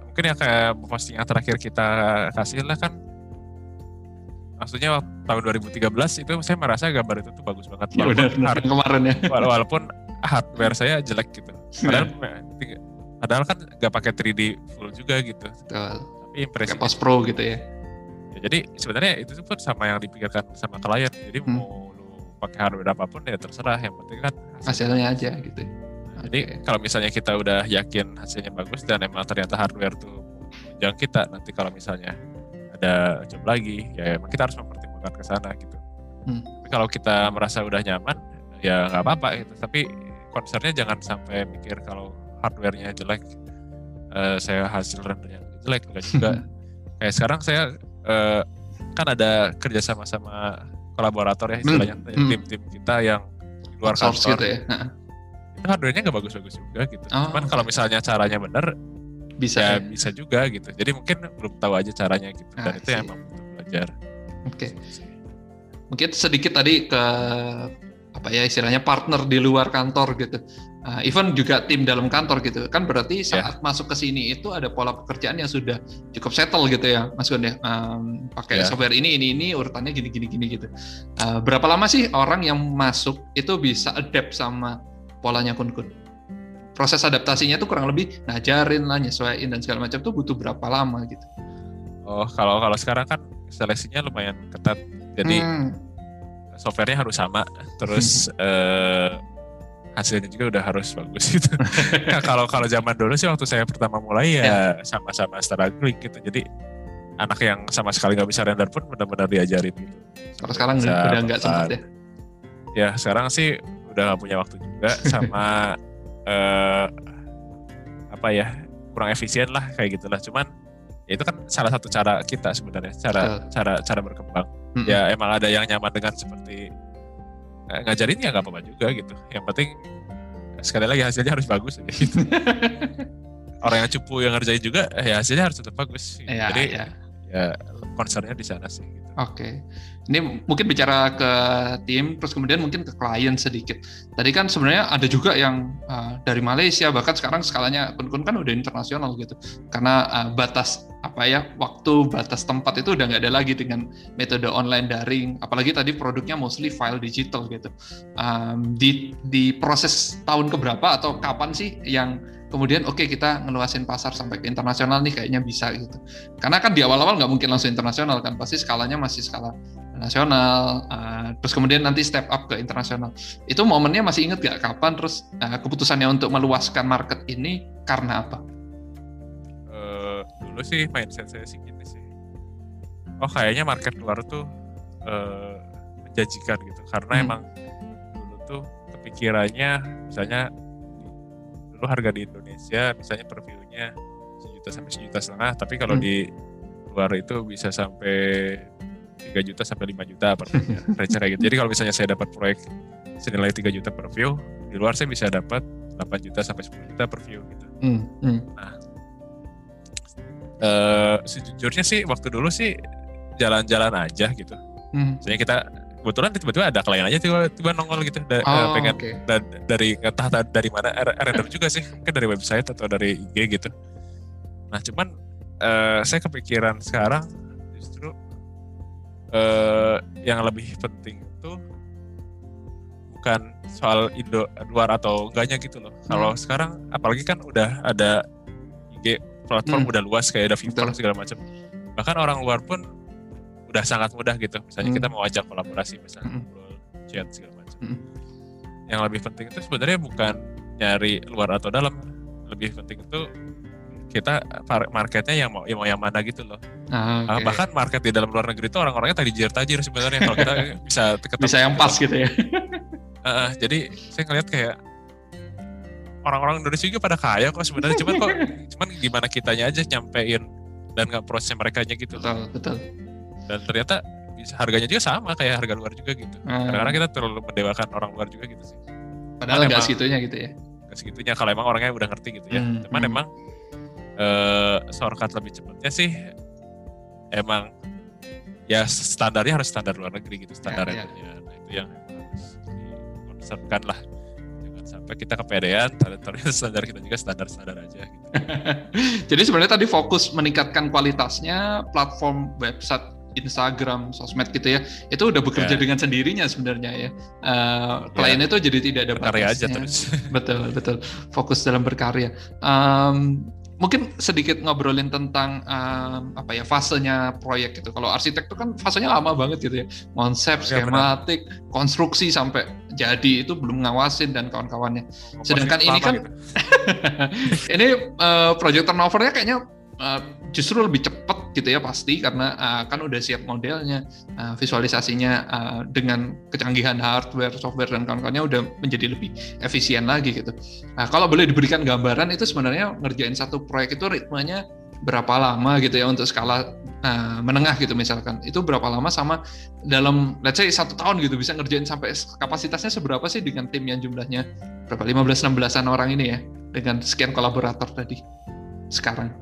mungkin yang kayak posting yang terakhir kita kasih lah kan maksudnya tahun 2013 itu saya merasa gambar itu tuh bagus banget Ya benar, walaupun, benar. hard- kemarin ya. wala- walaupun hardware saya jelek gitu padahal padahal kan nggak pakai 3D full juga gitu Betul. tapi impresi post pro gitu ya. Ya, jadi sebenarnya itu pun sama yang dipikirkan sama klien. Jadi Hmm. mau lu pakai hardware apa pun ya terserah. Yang penting kan hasil. Hasilnya aja gitu. Jadi kalau misalnya kita udah yakin hasilnya bagus dan emang ternyata hardware tuh menunjang kita nanti kalau misalnya ada job lagi ya emang kita harus mempertimbangkan ke sana gitu hmm. tapi kalau kita merasa udah nyaman ya nggak apa-apa gitu tapi concernnya jangan sampai mikir kalau hardwarenya jelek uh, saya hasil rendernya jelek enggak juga kayak sekarang saya uh, kan ada kerja sama sama kolaborator ya istilahnya hmm. tim-tim kita yang di luar kantor gitu ya itu hardware-nya nggak bagus-bagus juga gitu. Oh, Cuman kalau misalnya caranya benar bisa ya, ya bisa juga gitu. Jadi mungkin belum tahu aja caranya gitu. Dan ah, itu yang emang butuh belajar. Oke. Okay. Mungkin sedikit tadi ke apa ya istilahnya partner di luar kantor gitu. Uh, even juga tim dalam kantor gitu. Kan berarti ya. saat yeah. masuk ke sini itu ada pola pekerjaan yang sudah cukup settle gitu ya, Mas Gun ya. Um, pakai yeah. software ini ini ini urutannya gini gini gini gitu. Uh, berapa lama sih orang yang masuk itu bisa adapt sama polanya kun-kun. Proses adaptasinya tuh kurang lebih ngajarin lah, nyesuaiin dan segala macam tuh butuh berapa lama gitu. Oh, kalau kalau sekarang kan seleksinya lumayan ketat. Jadi hmm. Softwarenya harus sama, terus eh, hasilnya juga udah harus bagus gitu. nah, kalau kalau zaman dulu sih waktu saya pertama mulai ya, ya. sama-sama struggling gitu. Jadi anak yang sama sekali nggak bisa render pun benar-benar diajarin gitu. Kalau sekarang udah nggak sempat ya? Ya sekarang sih udah gak punya waktu juga sama uh, apa ya kurang efisien lah kayak gitulah cuman ya itu kan salah satu cara kita sebenarnya cara uh. cara cara berkembang mm -hmm. ya emang ada yang nyaman dengan seperti uh, ngajarin ya nggak apa-apa juga gitu yang penting sekali lagi hasilnya harus bagus gitu. orang yang cupu yang ngerjain juga ya hasilnya harus tetap bagus ya, jadi ya, ya concernnya di sana sih gitu. oke okay. Ini mungkin bicara ke tim, terus kemudian mungkin ke klien sedikit. Tadi kan sebenarnya ada juga yang uh, dari Malaysia, bahkan sekarang skalanya kun-kun kan udah internasional gitu. Karena uh, batas apa ya waktu batas tempat itu udah nggak ada lagi dengan metode online daring. Apalagi tadi produknya mostly file digital gitu. Um, di di proses tahun keberapa atau kapan sih yang kemudian oke okay, kita ngeluasin pasar sampai ke internasional nih kayaknya bisa gitu karena kan di awal-awal nggak mungkin langsung internasional kan pasti skalanya masih skala nasional uh, terus kemudian nanti step up ke internasional. Itu momennya masih inget gak kapan? Terus uh, keputusannya untuk meluaskan market ini karena apa? Uh, dulu sih mindset saya sih gini sih. Oh kayaknya market luar tuh uh, menjanjikan gitu. Karena hmm. emang dulu tuh kepikirannya misalnya lu harga di Indonesia misalnya per view-nya sejuta sampai sejuta setengah tapi kalau hmm. di luar itu bisa sampai 3 juta sampai 5 juta per view gitu. Jadi kalau misalnya saya dapat proyek senilai 3 juta per view, di luar saya bisa dapat 8 juta sampai 10 juta per view gitu. Hmm. Hmm. Nah, uh, sejujurnya sih waktu dulu sih jalan-jalan aja gitu. Hmm. Misalnya kita kebetulan tiba-tiba ada klien aja tiba-tiba nongol gitu da, oh, pengen okay. da, dari entah dari mana render juga sih mungkin dari website atau dari IG gitu nah cuman uh, saya kepikiran sekarang justru uh, yang lebih penting itu bukan soal Indo luar atau enggaknya gitu loh hmm. kalau sekarang apalagi kan udah ada IG platform hmm. udah luas kayak ada Fiverr segala macam bahkan orang luar pun udah sangat mudah gitu. Misalnya hmm. kita mau ajak kolaborasi, misalnya hmm. ngobrol, chat segala macam. Hmm. Yang lebih penting itu sebenarnya bukan nyari luar atau dalam, lebih penting itu kita marketnya yang mau yang mau yang mana gitu loh. Ah, okay. bahkan market di dalam luar negeri itu orang-orangnya tadi tajir tajir sebenarnya kalau kita bisa ketemu bisa yang pas gitu ya. uh, jadi saya ngeliat kayak orang-orang Indonesia juga pada kaya kok sebenarnya cuman kok cuman gimana kitanya aja nyampein dan nggak prosesnya mereka aja gitu. Betul, betul dan ternyata harganya juga sama kayak harga luar juga gitu hmm. kadang-kadang kita terlalu mendewakan orang luar juga gitu sih padahal nggak segitunya gitu ya nggak segitunya kalau emang orangnya udah ngerti gitu ya hmm. cuman hmm. emang uh, shortcut lebih cepatnya sih emang ya standarnya harus standar luar negeri gitu standar ya, ya. nah itu yang harus dikonservkan lah jangan sampai kita kepedean ternyata standar kita juga standar standar aja gitu. jadi sebenarnya tadi fokus meningkatkan kualitasnya platform website Instagram, sosmed gitu ya, itu udah bekerja yeah. dengan sendirinya sebenarnya ya. Uh, kliennya yeah. tuh jadi tidak ada berkarya aja terus. betul, betul. Fokus dalam berkarya. Um, mungkin sedikit ngobrolin tentang um, apa ya fasenya proyek gitu. Kalau arsitek itu kan fasenya lama banget gitu ya. Konsep, ya, skematik, benar. konstruksi sampai jadi itu belum ngawasin dan kawan-kawannya. Sedangkan ini kan gitu. ini uh, project turnovernya kayaknya uh, justru lebih cepat gitu ya pasti karena uh, kan udah siap modelnya, uh, visualisasinya uh, dengan kecanggihan hardware, software dan kawan-kawannya udah menjadi lebih efisien lagi gitu. Nah, kalau boleh diberikan gambaran itu sebenarnya ngerjain satu proyek itu ritmenya berapa lama gitu ya untuk skala uh, menengah gitu misalkan itu berapa lama sama dalam let's say satu tahun gitu bisa ngerjain sampai kapasitasnya seberapa sih dengan tim yang jumlahnya berapa 15 16-an orang ini ya dengan sekian kolaborator tadi sekarang.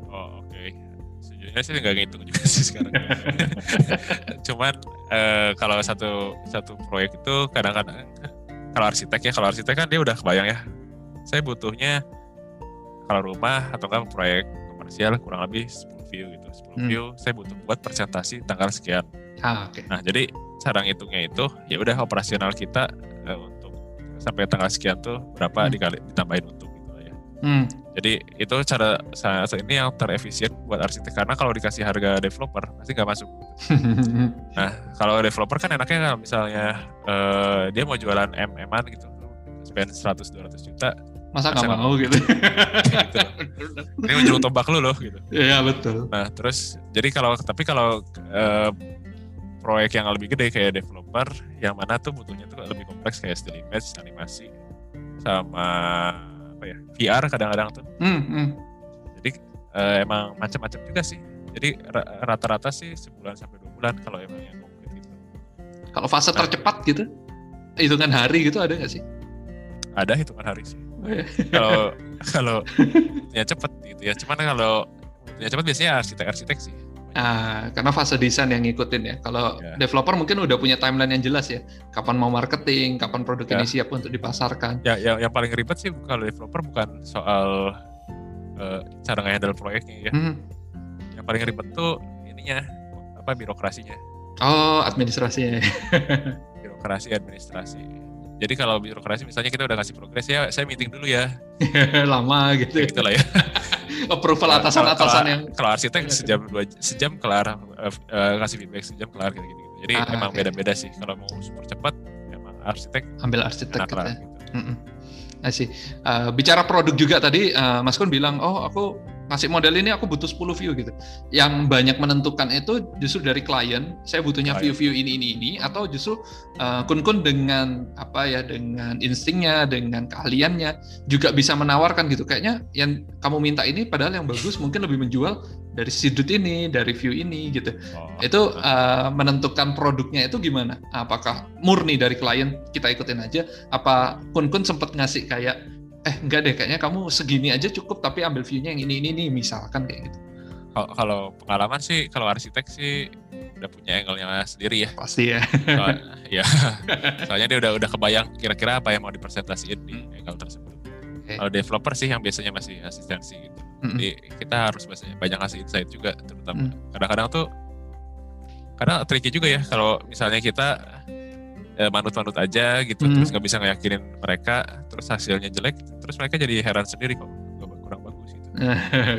Sejujurnya sih nggak ngitung juga sih sekarang cuman uh, kalau satu satu proyek itu kadang-kadang kalau arsitek ya kalau arsitek kan dia udah kebayang ya saya butuhnya kalau rumah atau kan proyek komersial kurang lebih 10 view gitu. 10 hmm. view saya butuh buat presentasi tanggal sekian. Ah, okay. Nah, jadi cara ngitungnya itu ya udah operasional kita uh, untuk sampai tanggal sekian tuh berapa hmm. dikali ditambahin untuk gitu ya. Hmm. Jadi itu cara saya ini yang terefisien buat arsitek karena kalau dikasih harga developer pasti nggak masuk. nah kalau developer kan enaknya kalau misalnya uh, dia mau jualan MM-an gitu, spend 100-200 juta, masa nggak mau gitu. gitu. Ini ujung tombak lu loh gitu. Iya betul. Nah terus jadi kalau tapi kalau uh, proyek yang lebih gede kayak developer yang mana tuh butuhnya tuh lebih kompleks kayak still image, animasi sama apa ya VR kadang-kadang tuh. Hmm, hmm. Jadi uh, emang macam-macam juga sih. Jadi rata-rata sih sebulan sampai dua bulan kalau emang yang konkret gitu. Kalau fase nah, tercepat gitu, hitungan hari gitu ada nggak sih? Ada hitungan hari sih kalau kalau ya cepet gitu ya cuman kalau ya cepet biasanya arsitek arsitek sih Ah, karena fase desain yang ngikutin ya. Kalau yeah. developer mungkin udah punya timeline yang jelas ya. Kapan mau marketing, kapan produk yeah. ini siap untuk dipasarkan. Ya, ya, yang paling ribet sih kalau developer bukan soal uh, cara nge-handle proyeknya ya. Hmm. Yang paling ribet tuh ininya apa birokrasinya. Oh, administrasinya. Birokrasi administrasi jadi kalau birokrasi misalnya kita udah kasih progres ya, saya meeting dulu ya. Lama gitu. Ya, gitu lah ya. Approval atasan-atasan yang. Kalau arsitek sejam dua sejam kelar uh, uh, kasih feedback sejam kelar gitu gitu. Jadi ah, emang beda-beda sih. Kalau mau super cepat, emang arsitek. Ambil arsitek gitu. Ya. Mm -mm. Uh, bicara produk juga tadi uh, Mas Kun bilang, oh aku ngasih model ini aku butuh 10 view gitu. Yang banyak menentukan itu justru dari klien, saya butuhnya view-view ini ini ini atau justru uh, kun-kun dengan apa ya dengan instingnya, dengan keahliannya juga bisa menawarkan gitu. Kayaknya yang kamu minta ini padahal yang bagus mungkin lebih menjual dari sudut ini, dari view ini gitu. Oh, itu uh, menentukan produknya itu gimana? Apakah murni dari klien kita ikutin aja apa kun-kun sempat ngasih kayak eh enggak deh kayaknya kamu segini aja cukup tapi ambil view-nya yang ini ini nih misalkan kayak gitu. Kalau pengalaman sih kalau arsitek sih udah punya angle-nya sendiri ya. Pasti ya. Soalnya, ya. Soalnya dia udah udah kebayang kira-kira apa yang mau dipresentasiin di hmm. angle tersebut. Okay. Kalau developer sih yang biasanya masih asistensi gitu. Mm-hmm. Jadi kita harus banyak banyak ngasih insight juga terutama. Mm. Kadang-kadang tuh kadang tricky juga ya kalau misalnya kita manut-manut aja gitu hmm. terus nggak bisa ngeyakinin mereka terus hasilnya jelek terus mereka jadi heran sendiri kok kurang bagus gitu. Oke.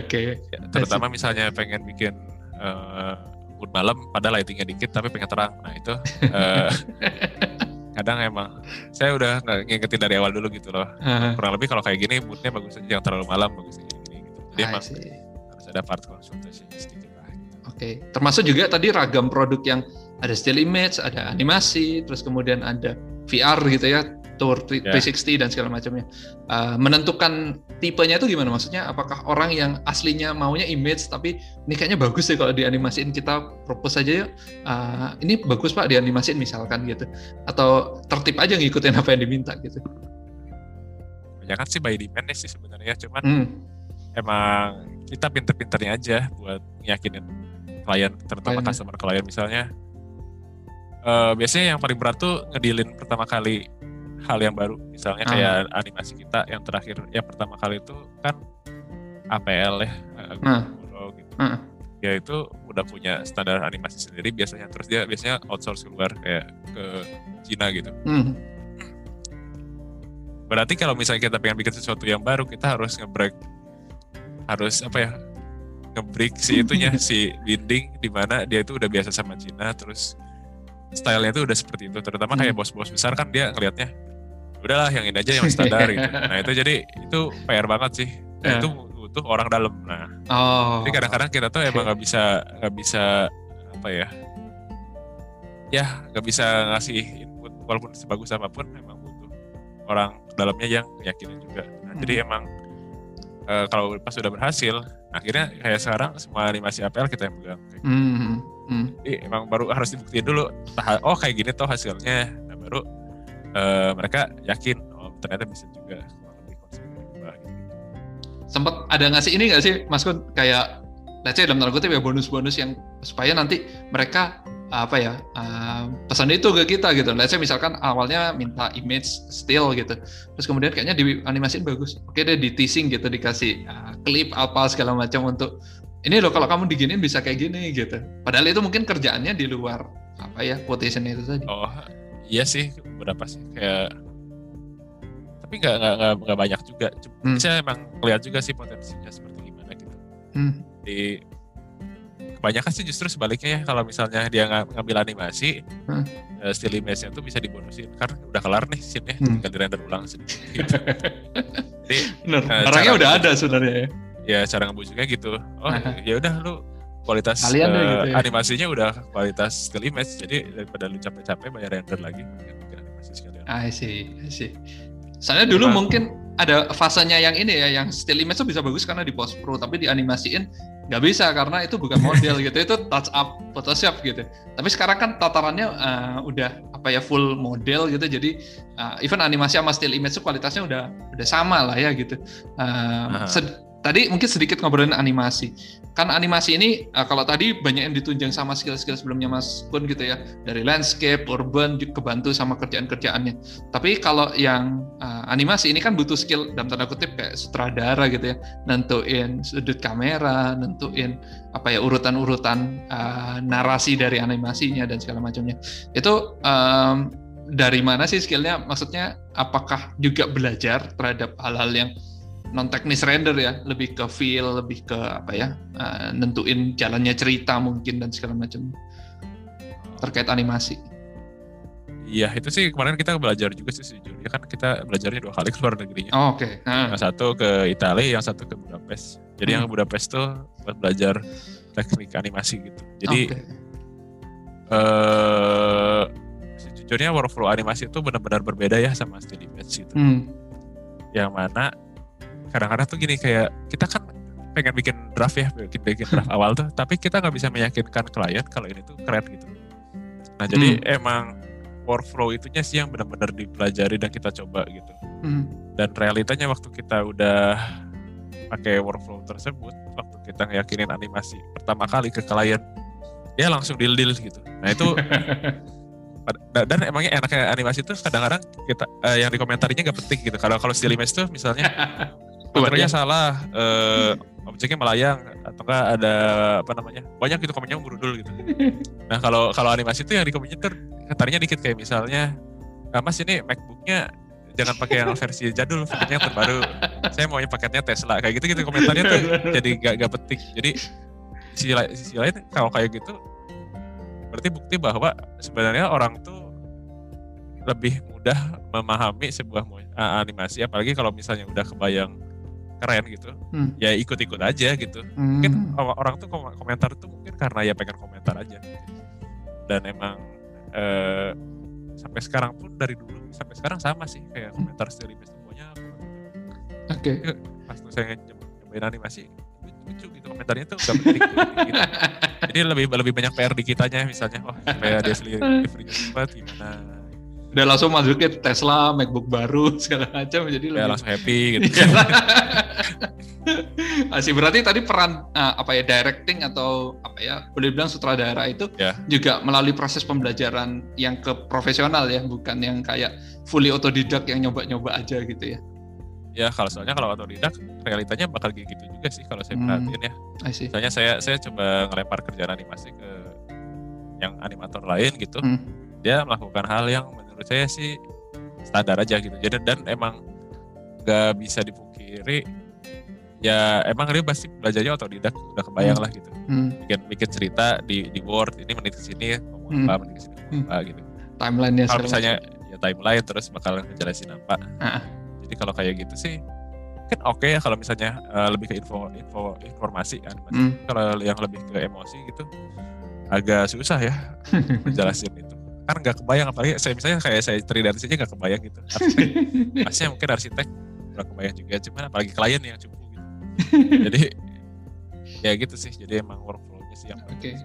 okay. Ya, terutama misalnya pengen bikin uh, mood malam pada lightingnya dikit tapi pengen terang. Nah itu uh, kadang emang saya udah ngingetin dari awal dulu gitu loh. Uh-huh. Kurang lebih kalau kayak gini moodnya bagus aja yang terlalu malam bagus aja gini gitu. Jadi emang harus ada part konsultasi sedikit lah. Gitu. Oke. Okay. Termasuk juga tadi ragam produk yang ada still image, ada animasi, terus kemudian ada VR gitu ya, tour 360 yeah. dan segala macamnya. Uh, menentukan tipenya itu gimana maksudnya? Apakah orang yang aslinya maunya image tapi ini kayaknya bagus deh kalau dianimasiin kita propose aja ya. Uh, ini bagus Pak dianimasiin misalkan gitu. Atau tertib aja ngikutin apa yang diminta gitu. Banyak sih by demand sih sebenarnya, cuman hmm. emang kita pinter-pinternya aja buat yakinin klien terutama klien. customer klien misalnya uh, biasanya yang paling berat tuh ngedilin pertama kali hal yang baru misalnya ah. kayak animasi kita yang terakhir yang pertama kali itu kan APL ya uh. gitu. Uh. dia itu udah punya standar animasi sendiri biasanya terus dia biasanya outsource keluar kayak ke Cina gitu hmm. berarti kalau misalnya kita pengen bikin sesuatu yang baru kita harus ngebreak harus apa ya ngebreak si itunya si binding di mana dia itu udah biasa sama Cina terus stylenya itu udah seperti itu terutama kayak hmm. bos-bos besar kan dia ngelihatnya udahlah yang ini aja yang standar gitu nah itu jadi itu PR banget sih nah, yeah. itu butuh orang dalam. Nah, Oh. jadi kadang-kadang kita tuh emang Oke. nggak bisa nggak bisa apa ya? Ya nggak bisa ngasih input walaupun sebagus apa pun emang butuh orang dalamnya yang yakinin juga. Nah, Jadi Hmm. emang eh, kalau pas sudah berhasil, akhirnya kayak sekarang semua animasi APL kita yang pegang. Kayak gitu. Hmm. Hmm. Jadi emang baru harus dibuktiin dulu. Oh kayak gini tuh hasilnya. Nah baru eh, mereka yakin oh ternyata bisa juga lebih gitu. Sempat ada ngasih ini nggak sih, Mas Kun? Kayak, let's say dalam tanda kutip ya bonus-bonus yang supaya nanti mereka apa ya uh, pesan itu ke kita gitu. Let's say misalkan awalnya minta image still gitu, terus kemudian kayaknya di animasiin bagus. Oke deh di teasing gitu dikasih uh, klip apa segala macam untuk ini loh kalau kamu diginin bisa kayak gini gitu. Padahal itu mungkin kerjaannya di luar apa ya quotation itu tadi. Oh iya sih beberapa sih kayak tapi nggak nggak nggak banyak juga. Cuma Hmm. Saya emang lihat juga sih potensinya seperti gimana gitu. Hmm. Di kebanyakan sih justru sebaliknya ya kalau misalnya dia ng- ngambil animasi Hmm. eh, still image-nya tuh bisa dibonusin karena udah kelar nih scene-nya Hmm. tinggal di render ulang scene gitu. Jadi Bener. Barangnya cara- udah ada sebenarnya ya. Ya cara ngebujuknya gitu oh ya udah lu kualitas Kalian deh eh, gitu ya. animasinya udah kualitas still image jadi daripada lu capek-capek bayar render lagi bikin animasi sekalian I see, I see. Soalnya dulu Emang- mungkin ada fasenya yang ini ya, yang still image tuh bisa bagus karena di post pro, tapi dianimasiin nggak bisa karena itu bukan model gitu, itu touch up Photoshop gitu. Tapi sekarang kan tatarannya eh, udah apa ya full model gitu, jadi eh, even animasi sama still image tuh kualitasnya udah udah sama lah ya gitu. Eh, Aha. sed- tadi mungkin sedikit ngobrolin animasi. Kan animasi ini eh, kalau tadi banyak yang ditunjang sama skill-skill sebelumnya Mas Kun gitu ya, dari landscape, urban, kebantu sama kerjaan-kerjaannya. Tapi kalau yang uh, animasi ini kan butuh skill dalam tanda kutip kayak sutradara gitu ya, nentuin sudut kamera, nentuin apa ya urutan-urutan uh, narasi dari animasinya dan segala macamnya. Itu um, dari mana sih skillnya? Maksudnya apakah juga belajar terhadap hal-hal yang non teknis render ya, lebih ke feel, lebih ke apa ya, uh, nentuin jalannya cerita mungkin dan segala macam terkait animasi. iya itu sih kemarin kita belajar juga sih sejujurnya kan kita belajarnya dua kali ke luar negerinya Oh, Oke. Nah, yang satu ke Italia yang satu ke Budapest jadi yang Hmm. Budapest tuh buat belajar teknik animasi gitu jadi oke. eh sejujurnya workflow animasi itu benar-benar berbeda ya sama still image gitu Hmm. yang mana kadang-kadang tuh gini kayak kita kan pengen bikin draft ya bikin bikin draft awal tuh tapi kita nggak bisa meyakinkan klien kalau ini tuh keren gitu nah jadi Hmm. emang workflow itunya sih yang benar-benar dipelajari dan kita coba gitu Hmm. dan realitanya waktu kita udah pakai workflow tersebut waktu kita ngeyakinin animasi pertama kali ke klien dia langsung deal deal gitu nah itu dan, dan emangnya enaknya animasi tuh kadang-kadang kita eh, yang di komentarinya nggak penting gitu kalau kalau still image tuh misalnya Komentarnya salah, eh, objeknya melayang atau enggak ada apa namanya banyak gitu komennya berudul gitu. Nah kalau kalau animasi tuh yang di komennya komentarnya dikit kayak misalnya, "Ah, Mas ini MacBooknya jangan pakai yang versi jadul, paketnya yang terbaru. Saya maunya paketnya Tesla kayak gitu gitu komentarnya tuh jadi gak, gak penting. Jadi sisi, lai- sisi lain kalau kayak gitu berarti bukti bahwa sebenarnya orang tuh lebih mudah memahami sebuah uh, animasi apalagi kalau misalnya udah kebayang keren gitu Hmm. ya ikut-ikut aja gitu Hmm. mungkin orang tuh kom- komentar tuh mungkin karena ya pengen komentar aja dan emang eh, sampai sekarang pun dari dulu sampai sekarang sama sih kayak komentar image tuh banyak banget. Oke. pas tuh saya nyob- nyobain animasi lucu gitu komentarnya tuh gak penting gitu. jadi lebih lebih banyak PR di kitanya misalnya oh dia delivery-nya cepat gimana Udah langsung masukin Tesla, MacBook baru segala macam jadi ya lebih langsung happy gitu Asih berarti tadi peran uh, apa ya directing atau apa ya boleh bilang sutradara itu Ya. juga melalui proses pembelajaran yang ke profesional ya bukan yang kayak fully otodidak yang nyoba-nyoba aja gitu ya. ya kalau soalnya kalau otodidak realitanya bakal kayak gitu juga sih kalau saya Hmm. perhatiin ya I see. misalnya saya saya coba ngelempar kerjaan animasi ke yang animator lain gitu Hmm. dia melakukan hal yang menurut saya sih standar aja gitu jadi dan emang nggak bisa dipungkiri ya emang dia pasti belajarnya otodidak udah kebayang Hmm. lah gitu Hmm. bikin bikin cerita di di Word ini menit ke sini ngomong Hmm. apa menit ke sini ngomong apa gitu Timeline-nya kalau misalnya ya timeline terus bakal ngejelasin apa Ah. jadi kalau kayak gitu sih mungkin oke ya kalau misalnya uh, lebih ke info info informasi animasi Hmm. kalau yang lebih ke emosi gitu agak susah ya menjelasin itu kan nggak kebayang apalagi saya misalnya kayak saya freelance aja nggak kebayang gitu. Arsitek mungkin arsitek nggak kebayang juga cuman apalagi klien yang cukup gitu. Jadi ya gitu sih jadi emang workflow-nya sih yang Oke.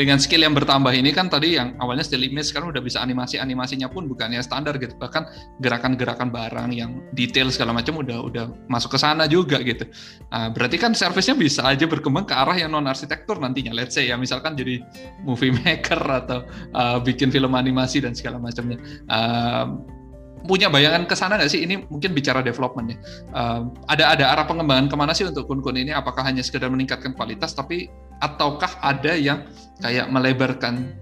Dengan skill yang bertambah ini kan tadi yang awalnya still image sekarang udah bisa animasi-animasinya pun bukannya standar gitu. Bahkan gerakan-gerakan barang yang detail segala macam udah udah masuk ke sana juga gitu. Nah, berarti kan service-nya bisa aja berkembang ke arah yang non arsitektur nantinya. Let's say ya misalkan jadi movie maker atau uh, bikin film animasi dan segala macamnya. Um, punya bayangan ke sana nggak sih? Ini mungkin bicara development ya. Um, ada ada arah pengembangan ke mana sih untuk kun-kun ini? Apakah hanya sekedar meningkatkan kualitas, tapi ataukah ada yang kayak melebarkan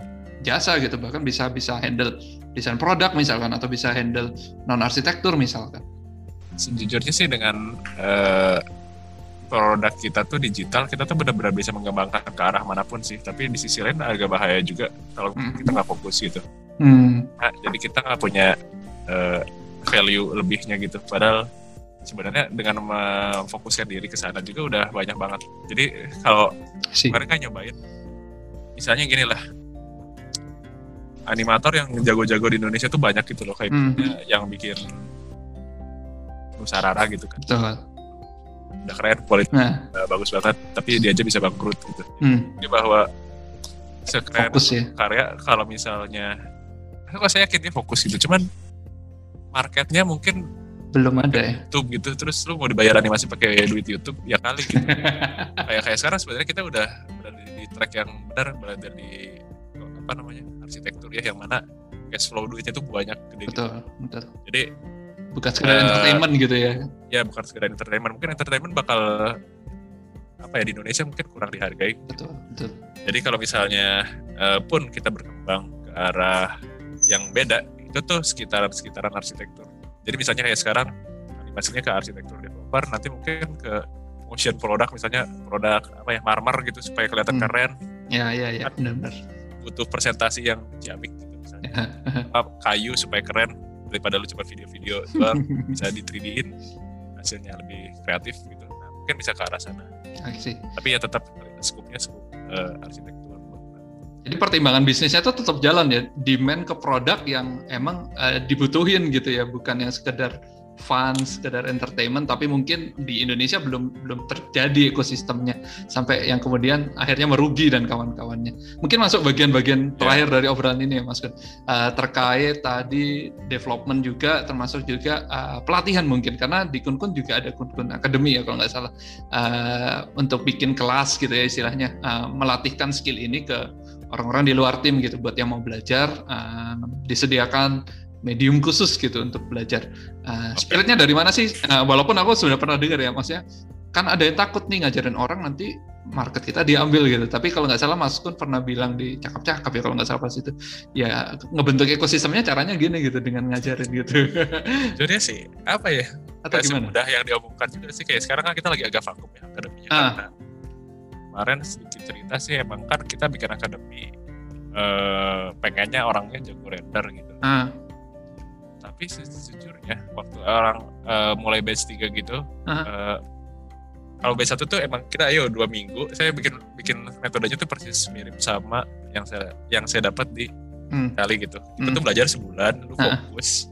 jasa gitu, bahkan bisa bisa handle desain produk misalkan atau bisa handle non arsitektur misalkan? sejujurnya sih dengan eh, produk kita tuh digital kita tuh benar-benar bisa mengembangkan ke arah mana pun sih tapi di sisi lain agak bahaya juga kalau Hmm. kita nggak fokus gitu Hmm, Nah, jadi kita nggak punya eh, value lebihnya gitu padahal sebenarnya dengan memfokuskan diri ke sana juga udah banyak banget jadi kalau sih. mereka nyobain misalnya gini lah animator yang jago-jago di Indonesia tuh banyak gitu loh kayak Hmm. yang bikin Nusarara gitu kan Betul. udah keren kualitas Nah, bagus banget tapi dia aja bisa bangkrut gitu hmm, jadi bahwa sekeren fokus ya. karya kalau misalnya kok saya yakin dia fokus gitu cuman marketnya mungkin Belum ada ya. YouTube gitu terus lu mau dibayar animasi pakai duit YouTube ya kali gitu kayak kayak sekarang sebenarnya kita udah berada di, track yang benar berada di apa namanya arsitektur ya yang mana cash flow duitnya tuh banyak gede gitu. betul, betul. jadi Bukan sekedar Eh, entertainment gitu ya. ya bukan sekedar entertainment mungkin entertainment bakal apa ya di Indonesia mungkin kurang dihargai Betul, betul. Jadi kalau misalnya eh, pun kita berkembang ke arah yang beda, itu tuh sekitaran-sekitaran arsitektur. Jadi misalnya kayak sekarang animasinya ke arsitektur developer, nanti mungkin ke motion product misalnya produk apa ya marmer gitu supaya kelihatan Hmm. keren, Ya, ya, ya, benar-benar. butuh presentasi yang ciamik gitu misalnya. Apa, kayu supaya keren daripada lu cuma video-video doang bisa di 3D-in hasilnya lebih kreatif gitu. Nah, mungkin bisa ke arah sana. I see. Tapi ya tetap skupnya skup eh, arsitektur. Jadi pertimbangan bisnisnya itu tetap jalan ya, demand ke produk yang emang eh, dibutuhin gitu ya, bukan yang sekedar fun, sekedar entertainment, tapi mungkin di Indonesia belum belum terjadi ekosistemnya sampai yang kemudian akhirnya merugi dan kawan-kawannya. Mungkin masuk bagian-bagian Ya. terakhir dari obrolan ini ya Mas Kun. Eh, terkait tadi development juga, termasuk juga eh, pelatihan mungkin karena di Kun-Kun juga ada Kun-Kun Academy ya kalau nggak salah eh, untuk bikin kelas gitu ya istilahnya eh, melatihkan skill ini ke orang-orang di luar tim gitu buat yang mau belajar eh, disediakan medium khusus gitu untuk belajar. Eh, spiritnya dari mana sih? Eh, walaupun aku sudah pernah dengar ya, maksudnya kan ada yang takut nih ngajarin orang nanti market kita diambil gitu. Tapi kalau nggak salah Mas Kun pernah bilang di cakap-cakap ya kalau nggak salah pas itu, ya ngebentuk ekosistemnya caranya gini gitu dengan ngajarin gitu. Jadi sih apa ya? Atau Gak gimana? semudah yang diomongkan juga sih kayak sekarang kan kita lagi agak vakum ya akademinya Ah. karena kemarin sedikit cerita sih emang kan kita bikin akademi eh, pengennya orangnya jago render gitu. Ah, tapi sejujurnya waktu orang eh, mulai batch 3 gitu Ah. eh, kalau batch 1 tuh emang kita ayo dua minggu saya bikin bikin metodenya tuh persis mirip sama yang saya yang saya dapat di hmm, kali gitu. Kita Hmm. tuh belajar sebulan lu Ah. fokus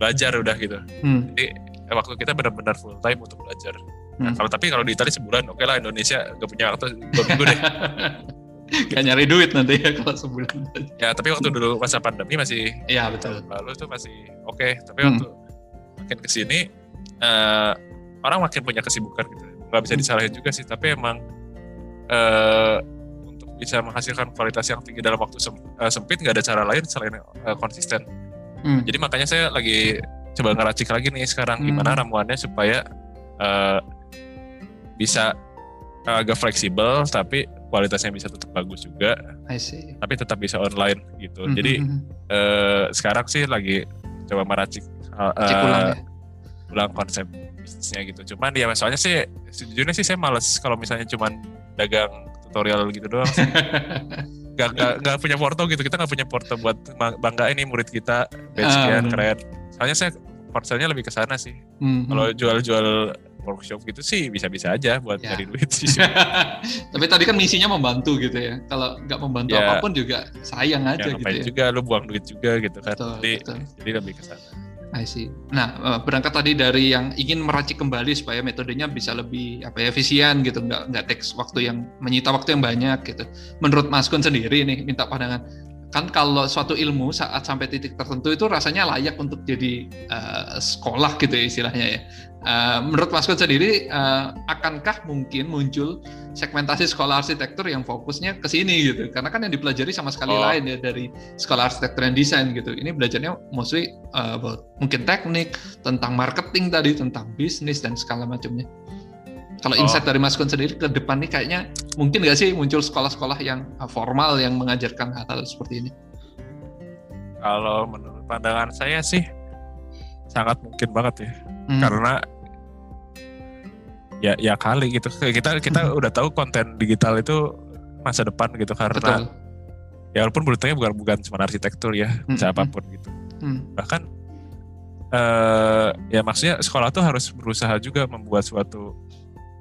belajar udah gitu. Hmm, jadi waktu kita benar-benar full time untuk belajar Nah, Hmm. kalau tapi kalau di Italia sebulan, oke lah Indonesia gak punya waktu dua minggu deh. Gak nyari duit nanti ya kalau sebulan. ya tapi waktu dulu masa pandemi masih Iya betul. lalu tuh masih oke. Tapi Hmm. waktu makin ke sini eh, orang makin punya kesibukan gitu. Gak bisa Hmm. disalahin juga sih. Tapi emang eh, untuk bisa menghasilkan kualitas yang tinggi dalam waktu sem- eh, sempit nggak ada cara lain selain eh, konsisten. Hmm. Jadi makanya saya lagi coba ngeracik lagi nih sekarang Hmm. gimana ramuannya supaya eh, bisa eh, agak fleksibel tapi kualitasnya bisa tetap bagus juga I see. tapi tetap bisa online gitu. Hmm, Jadi hmm, hmm. eh, sekarang sih lagi coba meracik ulang ya. ulang konsep bisnisnya gitu. Cuman ya soalnya sih sejujurnya sih saya males kalau misalnya cuman dagang tutorial gitu doang. sih. Gak, gak, gak punya porto gitu. Kita gak punya porto buat bangga ini murid kita batch bener. keren. Soalnya saya konsernya lebih ke sana sih. Hmm, Kalau jual-jual workshop gitu sih bisa-bisa aja buat Ya. cari duit sih. Tapi tadi kan misinya membantu gitu ya. Kalau nggak membantu Ya. apa pun juga sayang aja ya, gitu ya. juga lu buang duit juga gitu kan. Betul, jadi, betul. jadi lebih ke sana. I see. Nah, eh, berangkat tadi dari yang ingin meracik kembali supaya metodenya bisa lebih apa ya efisien gitu, nggak nggak teks waktu yang menyita waktu yang banyak gitu. Menurut Mas Kun sendiri nih, minta pandangan. Kan kalau suatu ilmu saat sampai titik tertentu itu rasanya layak untuk jadi eh, sekolah gitu ya istilahnya ya. Eh, menurut Mas Kun sendiri, eh, akankah mungkin muncul segmentasi sekolah arsitektur yang fokusnya ke sini gitu? Karena kan yang dipelajari sama sekali Oh. lain ya dari sekolah arsitektur dan desain gitu. Ini belajarnya mostly uh, about mungkin teknik, tentang marketing tadi, tentang bisnis dan segala macamnya. Kalau Oh. insight dari Mas Kun sendiri ke depan nih kayaknya mungkin nggak sih muncul sekolah-sekolah yang uh, formal yang mengajarkan hal-hal seperti ini? Kalau menurut pandangan saya sih sangat mungkin banget ya. Hmm. Karena ya ya kali gitu. Kita kita Hmm. udah tahu konten digital itu masa depan gitu karena Betul. ya walaupun beruntungnya bukan bukan cuma arsitektur ya, bisa Hmm, apa pun gitu. Hmm. Bahkan eh ya maksudnya sekolah tuh harus berusaha juga membuat suatu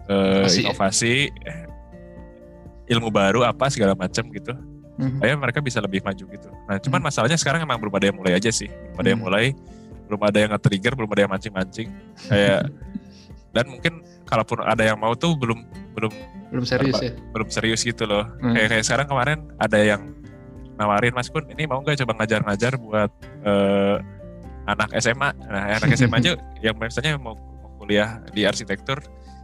eh, Inovasi ya? ilmu baru apa segala macam gitu Hmm. supaya mereka bisa lebih maju gitu. Nah, cuman Hmm. masalahnya sekarang emang belum ada yang mulai aja sih. Belum ada yang Hmm. mulai, belum ada yang nge-trigger, belum ada yang mancing-mancing. Kayak dan mungkin kalaupun ada yang mau tuh belum belum Belum serius ya? belum serius gitu loh. Hmm. Kayak kayak sekarang kemarin ada yang nawarin Mas Kun, ini mau nggak coba ngajar-ngajar buat eh, anak SMA. Nah, anak SMA aja yang misalnya mau, mau kuliah di arsitektur,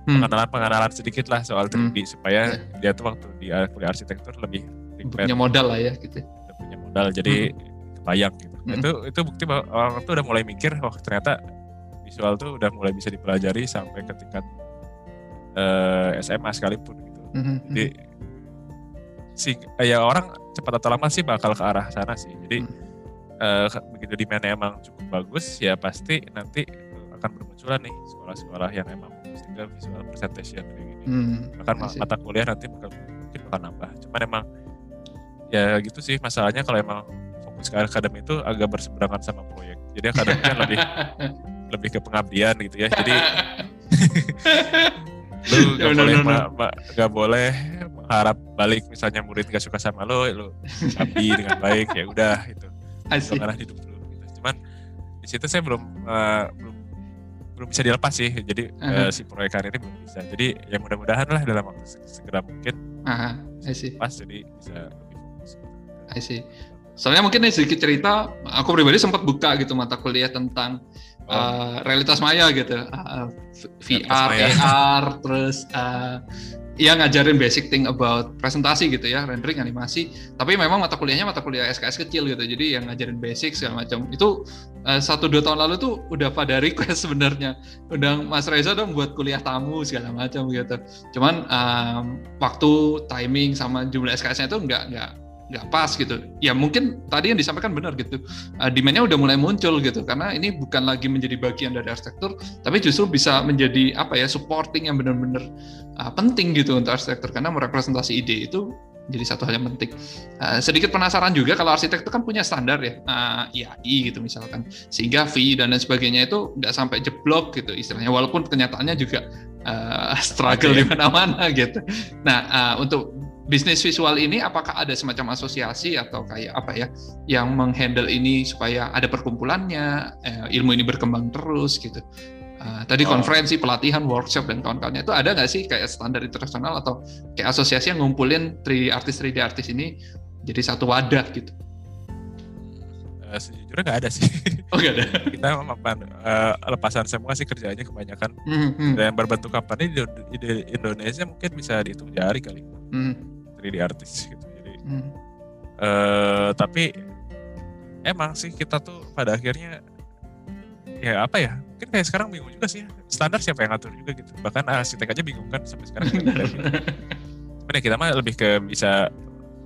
Hmm. pengenalan-pengenalan sedikit lah soal 3D supaya Ya. dia tuh waktu di uh, kuliah arsitektur lebih prepare Punya modal lah ya gitu. udah punya modal jadi kebayang gitu. Hmm. itu itu bukti bahwa orang tuh udah mulai mikir oh ternyata visual tuh udah mulai bisa dipelajari sampai ke tingkat eh, SMA sekalipun gitu. Hmm. Jadi si ya orang cepat atau lama sih bakal ke arah sana sih. Jadi eh, ke- begitu demandnya emang cukup bagus ya pasti nanti akan bermunculan nih sekolah-sekolah yang emang ke visual presentation kayak gini Hmm. bahkan I ma- see. mata kuliah nanti bakal mungkin bakal nambah cuman emang ya gitu sih masalahnya kalau emang fokus ke akademi itu agak berseberangan sama proyek jadi akademi kan lebih lebih ke pengabdian gitu ya jadi lu Ya, gak boleh bener. ma- ma- gak boleh mengharap balik misalnya murid gak suka sama lo lu abdi dengan baik ya udah itu I see. karena hidup dulu gitu. cuman di situ saya belum eh, belum belum bisa dilepas sih jadi eh, Aha. si proyekan ini belum bisa jadi ya mudah-mudahan lah dalam waktu se- segera mungkin I see. pas jadi bisa lebih fokus I see. Soalnya mungkin nih sedikit cerita, aku pribadi sempat buka gitu mata kuliah tentang Oh, uh, realitas maya gitu, uh, VR, maya. AR, terus uh, ya ngajarin basic thing about presentasi gitu ya, rendering, animasi. Tapi memang mata kuliahnya mata kuliah SKS kecil gitu, jadi yang ngajarin basic segala macam. Itu uh, satu dua tahun lalu tuh udah pada request sebenarnya, udah Mas Reza dong buat kuliah tamu segala macam gitu. Cuman um, waktu, timing sama jumlah SKS-nya itu nggak nggak nggak pas gitu. Ya mungkin tadi yang disampaikan benar gitu. Uh, demand-nya udah mulai muncul gitu karena ini bukan lagi menjadi bagian dari arsitektur, tapi justru bisa menjadi apa ya supporting yang benar-benar uh, penting gitu untuk arsitektur karena merepresentasi ide itu jadi satu hal yang penting. Uh, sedikit penasaran juga kalau arsitek itu kan punya standar ya, uh, IAI gitu misalkan, sehingga fee dan lain sebagainya itu nggak sampai jeblok gitu istilahnya, walaupun kenyataannya juga uh, struggle di mana-mana gitu. Nah uh, untuk bisnis visual ini apakah ada semacam asosiasi atau kayak apa ya yang menghandle ini supaya ada perkumpulannya, eh, ilmu ini berkembang terus gitu. Uh, tadi Oh. konferensi, pelatihan, workshop dan kawan-kawannya itu ada nggak sih kayak standar internasional atau kayak asosiasi yang ngumpulin 3D artis 3D artis ini jadi satu wadah gitu? eh, sejujurnya nggak ada sih Oh nggak ada. kita memang eh, lepasan semua sih kerjanya kebanyakan Hmm, hmm, dan berbentuk company di, di Indonesia mungkin bisa dihitung jari kali hmm, 3D artis gitu. Jadi hmm. eh tapi emang sih kita tuh pada akhirnya ya apa ya mungkin kayak sekarang bingung juga sih ya. standar siapa yang ngatur juga gitu. Bahkan arsitek aja bingung kan sampai sekarang. Cuman ya kita mah lebih ke bisa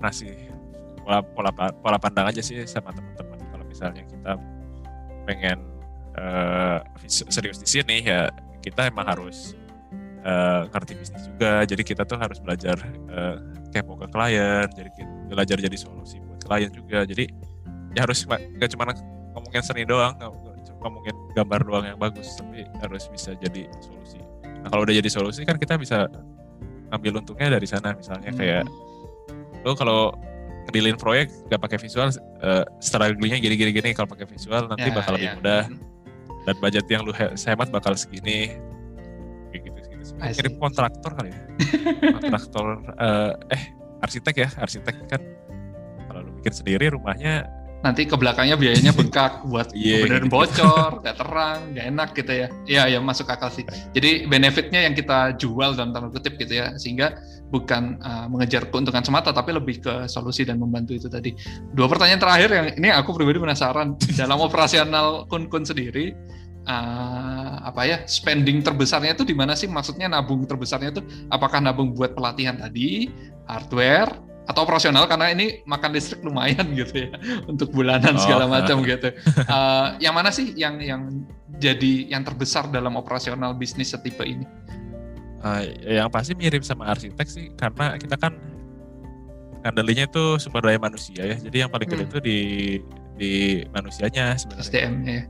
ngasih pola pola pola pandang aja sih sama teman-teman. Kalau misalnya kita pengen eh, serius di sini ya kita emang harus eh, ngerti bisnis juga. Jadi kita tuh harus belajar eh, kepo ke klien jadi kita belajar jadi solusi buat klien juga. Jadi ya harus nggak cuma ngomongin seni doang nggak cuma ngomongin gambar doang yang bagus tapi harus bisa jadi solusi. Nah, kalau udah jadi solusi kan kita bisa ngambil untungnya dari sana. Misalnya Hmm. kayak lo kalau ngedilin proyek gak pakai visual uh, strugglingnya gini-gini gini kalau pakai visual nanti Ya, bakal lebih ya. mudah. Dan budget yang lu he- hemat bakal segini kirim kontraktor kali ya kontraktor eh, eh arsitek ya arsitek kan kalau lu bikin sendiri rumahnya nanti ke belakangnya biayanya bengkak buat benerin gitu. bocor, nggak terang, nggak enak gitu ya. Iya, ya masuk akal sih. Jadi benefitnya yang kita jual dalam tanda kutip gitu ya, sehingga bukan uh, mengejar keuntungan semata, tapi lebih ke solusi dan membantu itu tadi. Dua pertanyaan terakhir yang ini aku pribadi penasaran dalam operasional kun-kun sendiri. Uh, apa ya spending terbesarnya itu di mana sih maksudnya nabung terbesarnya itu apakah nabung buat pelatihan tadi hardware atau operasional karena ini makan listrik lumayan gitu ya untuk bulanan Oh. segala macam gitu. Eh, yang mana sih yang yang jadi yang terbesar dalam operasional bisnis setipe ini? Eh, yang pasti mirip sama arsitek sih karena kita kan ngandelinnya itu sumber daya manusia ya jadi yang paling gede Hmm. itu di di manusianya sebenarnya SDM ya.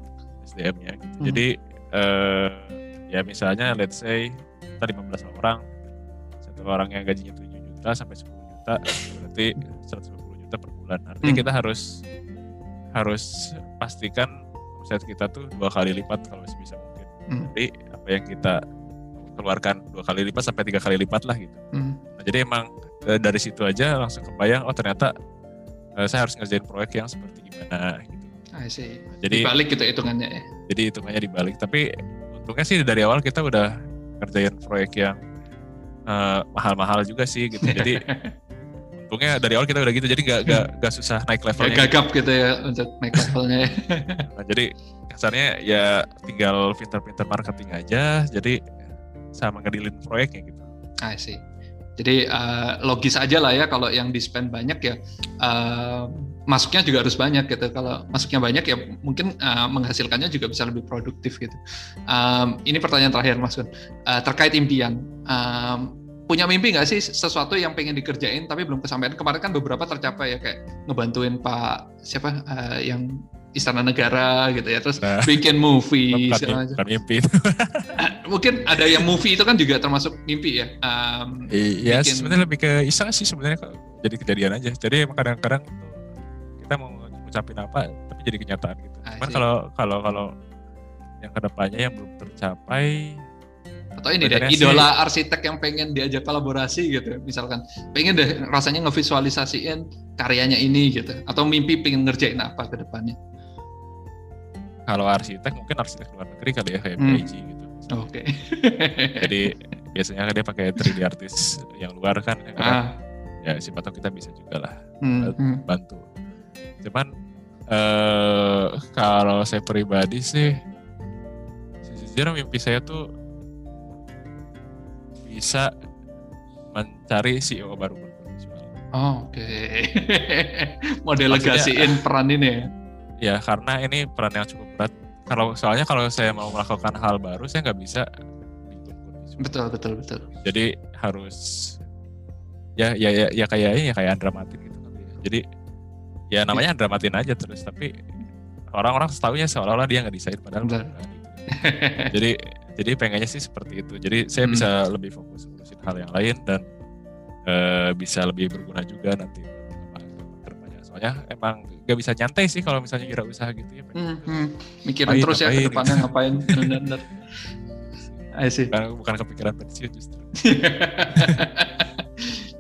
SDM-nya gitu. Hmm. jadi eh, ya misalnya let's say kita 15 orang satu orang yang gajinya 7 juta sampai 10 juta berarti 150 juta per bulan artinya Hmm. kita harus harus pastikan omset kita tuh dua kali lipat kalau sebisa mungkin Hmm. jadi apa yang kita keluarkan dua kali lipat sampai tiga kali lipat lah gitu Hmm. Nah, jadi emang eh, dari situ aja langsung kebayang oh ternyata eh, saya harus ngerjain proyek yang seperti gimana gitu. I see. Jadi Dibalik gitu hitungannya ya. jadi hitungannya dibalik. Tapi untungnya sih dari awal kita udah ngerjain proyek yang eh, mahal-mahal juga sih gitu. Jadi untungnya dari awal kita udah gitu. Jadi gak, gak, gak susah naik Kayak levelnya. gagap gitu ya untuk naik levelnya. ya. Nah, jadi kasarnya ya tinggal pinter-pinter marketing aja. Jadi sama ngedilin proyeknya gitu. I see. Jadi eh, logis aja lah ya kalau yang di spend banyak ya eh, masuknya juga harus banyak gitu. Kalau masuknya banyak ya mungkin eh, menghasilkannya juga bisa lebih produktif gitu. Em, ini pertanyaan terakhir Mas Gun Eh, terkait impian. Em, punya mimpi nggak sih sesuatu yang pengen dikerjain tapi belum kesampaian? Kemarin kan beberapa tercapai ya kayak ngebantuin Pak siapa eh, yang Istana Negara gitu ya, terus Nah, bikin movie bukan, bukan mimpi. Mungkin ada yang movie itu kan juga termasuk mimpi ya. Em, Iya bikin- sebenarnya lebih ke iseng sih sebenarnya jadi kejadian aja. Jadi emang kadang-kadang kita mau ngucapin apa tapi jadi kenyataan gitu. I Cuman see. kalau kalau kalau yang ke depannya yang belum tercapai atau ini deh idola arsitek yang pengen diajak kolaborasi gitu misalkan pengen deh rasanya ngevisualisasiin karyanya ini gitu atau mimpi pengen ngerjain apa ke depannya kalau arsitek mungkin arsitek luar negeri kali ya kayak Hmm. Gitu. oke Jadi biasanya dia pakai 3D artis yang luar kan yang kadang, ah ya siapa tahu kita bisa juga lah hmm, hmm. Cuman eh kalau saya pribadi sih sejujurnya mimpi saya tuh bisa mencari CEO baru. Oh, oke mau delegasiin peran ini ya Ya karena ini peran yang cukup berat. Kalau soalnya kalau saya mau melakukan hal baru saya nggak bisa betul betul betul Jadi harus ya ya ya, ya kayaknya ya kayak Andra Matin gitu. Jadi ya namanya Andra Matin aja terus tapi orang-orang setahunya seolah-olah dia nggak desain padahal bukan gitu. Jadi jadi pengennya sih seperti itu. Jadi saya Hmm. bisa lebih fokus ngurusin hal yang lain dan eh, bisa lebih berguna juga nanti. Soalnya emang gak bisa nyantai sih kalau misalnya kira usaha gitu ya. Hmm, hmm. mikirin Ngapain, terus ya ke ngapain, depannya ngapain bener-bener I see. Bukan, bukan kepikiran pensiun justru.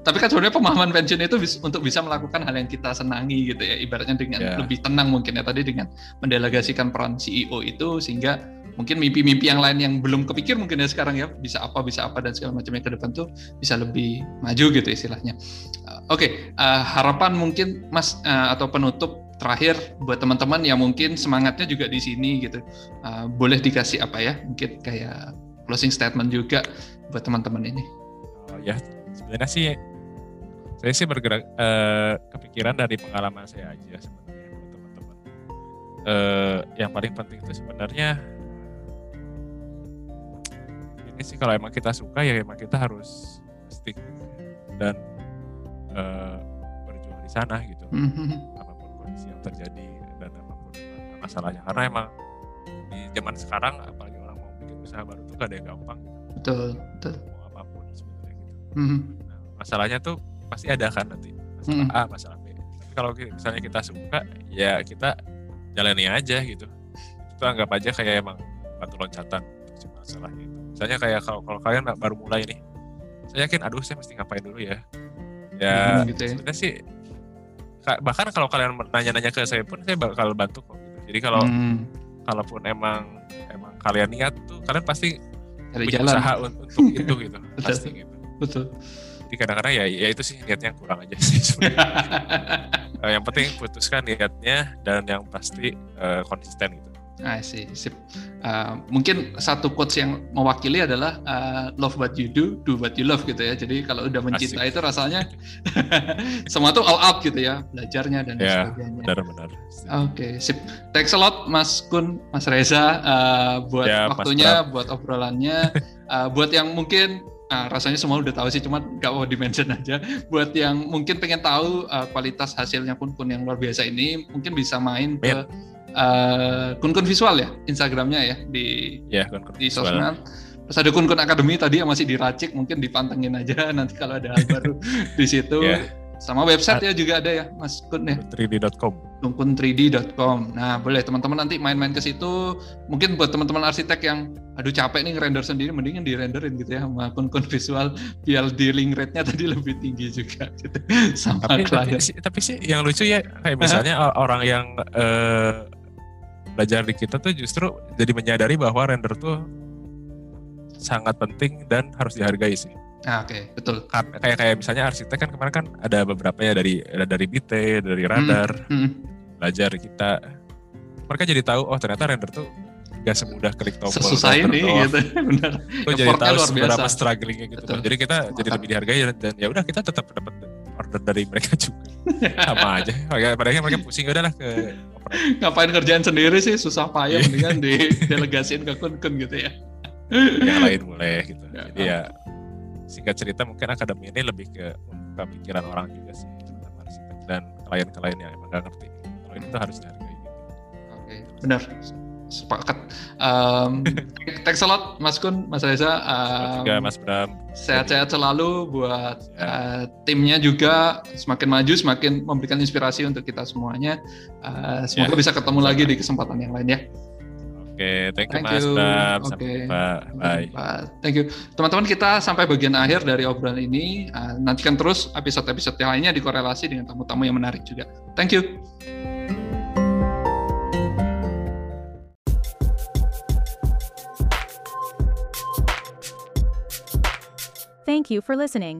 Tapi kan sebenarnya pemahaman pensiun itu bis- untuk bisa melakukan hal yang kita senangi gitu ya. Ibaratnya dengan Ya. lebih tenang mungkin ya tadi dengan mendelegasikan peran CEO itu sehingga mungkin mimpi-mimpi yang lain yang belum kepikir mungkin ya sekarang ya bisa apa bisa apa dan segala macamnya ke depan tuh bisa lebih maju gitu istilahnya. Uh, Oke, uh, harapan mungkin Mas uh, atau penutup terakhir buat teman-teman yang mungkin semangatnya juga di sini gitu. Uh, boleh dikasih apa ya? Mungkin kayak closing statement juga buat teman-teman ini. Oh, ya sebenarnya sih saya sih bergerak eh, kepikiran dari pengalaman saya aja sebenarnya buat teman-teman. Eh, yang paling penting itu sebenarnya ini sih kalau emang kita suka ya emang kita harus stick dan eh, berjuang di sana gitu Mhm. apa pun kondisi yang terjadi dan apa pun masalahnya karena emang di zaman sekarang apalagi orang mau bikin usaha baru tuh gak ada yang gampang gitu. betul betul mau apa pun sebenarnya gitu Mhm. nah, masalahnya tuh pasti ada kan nanti masalah Mhm. A masalah B. Tapi kalau misalnya kita suka ya kita jalani aja gitu. Itu anggap aja kayak emang batu loncatan untuk masalah gitu misalnya kayak kalau kalau kalian baru mulai nih saya yakin aduh saya mesti ngapain dulu ya? Ya Mhm, gitu ya. sebenarnya sih ka- bahkan kalau kalian nanya-nanya ke saya pun saya bakal bantu kok gitu. Jadi kalau Mhm. kalaupun emang emang kalian niat tuh kalian pasti cari punya jalan. usaha un- untuk itu gitu. Pasti gitu. Betul jadi kadang-kadang ya ya itu sih niatnya kurang aja sih sebenarnya. Eh, yang penting putuskan niatnya dan yang pasti eh, konsisten gitu I see, sip. Uh, mungkin satu quotes yang mewakili adalah uh, love what you do, do what you love gitu ya. Jadi kalau udah mencinta Asik. itu rasanya semua tuh all out gitu ya, belajarnya dan Ya, sebagainya. benar-benar Oke, sip. Thanks a lot Mas Kun, Mas Reza uh, buat Mas waktunya, buat obrolannya, Uh, buat yang mungkin uh, rasanya semua udah tahu sih, cuma nggak mau dimention aja. Buat yang mungkin pengen tahu uh, kualitas hasilnya Kun Kun yang luar biasa ini, mungkin bisa main ke Main. uh, Kun Kun Visual ya, Instagramnya ya di ya kan di sosmed. Terus ada Kun Kun Academy tadi yang masih diracik, mungkin dipantengin aja nanti kalau ada hal baru di situ. Ya. Sama website ya juga ada ya, Mas Kun ya. 3d.com Kunkun3d.com. Nah, boleh teman-teman nanti main-main ke situ. Mungkin buat teman-teman arsitek yang aduh capek nih ngerender sendiri, mendingan di-renderin gitu ya sama kun-kun visual biar dealing rate-nya tadi lebih tinggi juga gitu. Sama tapi, tapi, klien. sih- tapi sih yang lucu ya kayak misalnya or- orang yang eh, belajar di kita tuh justru jadi menyadari bahwa render tuh sangat penting dan harus dihargai sih Nah, oke, betul. Kan- kayak kayak misalnya arsitek kan kemarin kan ada beberapa ya dari dari BT dari radar Hmm, belajar kita mereka jadi tahu oh ternyata render tuh gak semudah klik tombol sesusah ini doang. gitu. Benar. Lo jadi tahu seberapa strugglingnya gitu Betul. jadi kita jadi Sepakat. lebih dihargai dan, ya udah kita tetap dapat order dari mereka juga sama aja Padahal- mereka pusing udahlah ke. Ngapain kerjaan sendiri sih susah payah Iya. mendingan didelegasiin ke kun-kun gitu ya. yang lain mulai gitu Ya. jadi ya singkat cerita mungkin akademi ini lebih ke membuka pikiran orang juga sih terutama arsitek dan klien-klien yang emang gak ngerti kalau ini tuh harus dihargai gitu. Oke, benar. Sepakat. Um, thanks a lot Mas Kun, Mas Reza. Um, juga Mas Bram sehat-sehat selalu buat Ya. uh, timnya juga semakin maju semakin memberikan inspirasi untuk kita semuanya Uh, semoga Ya. bisa ketemu lagi di kesempatan yang lain ya oke thank you Thank Mas you. Bram Oke. sampai jumpa bye Pak. thank you teman-teman kita sampai bagian akhir dari obrolan ini Uh, nantikan terus episode-episode yang lainnya dikorelasi dengan tamu-tamu yang menarik juga thank you Thank you for listening.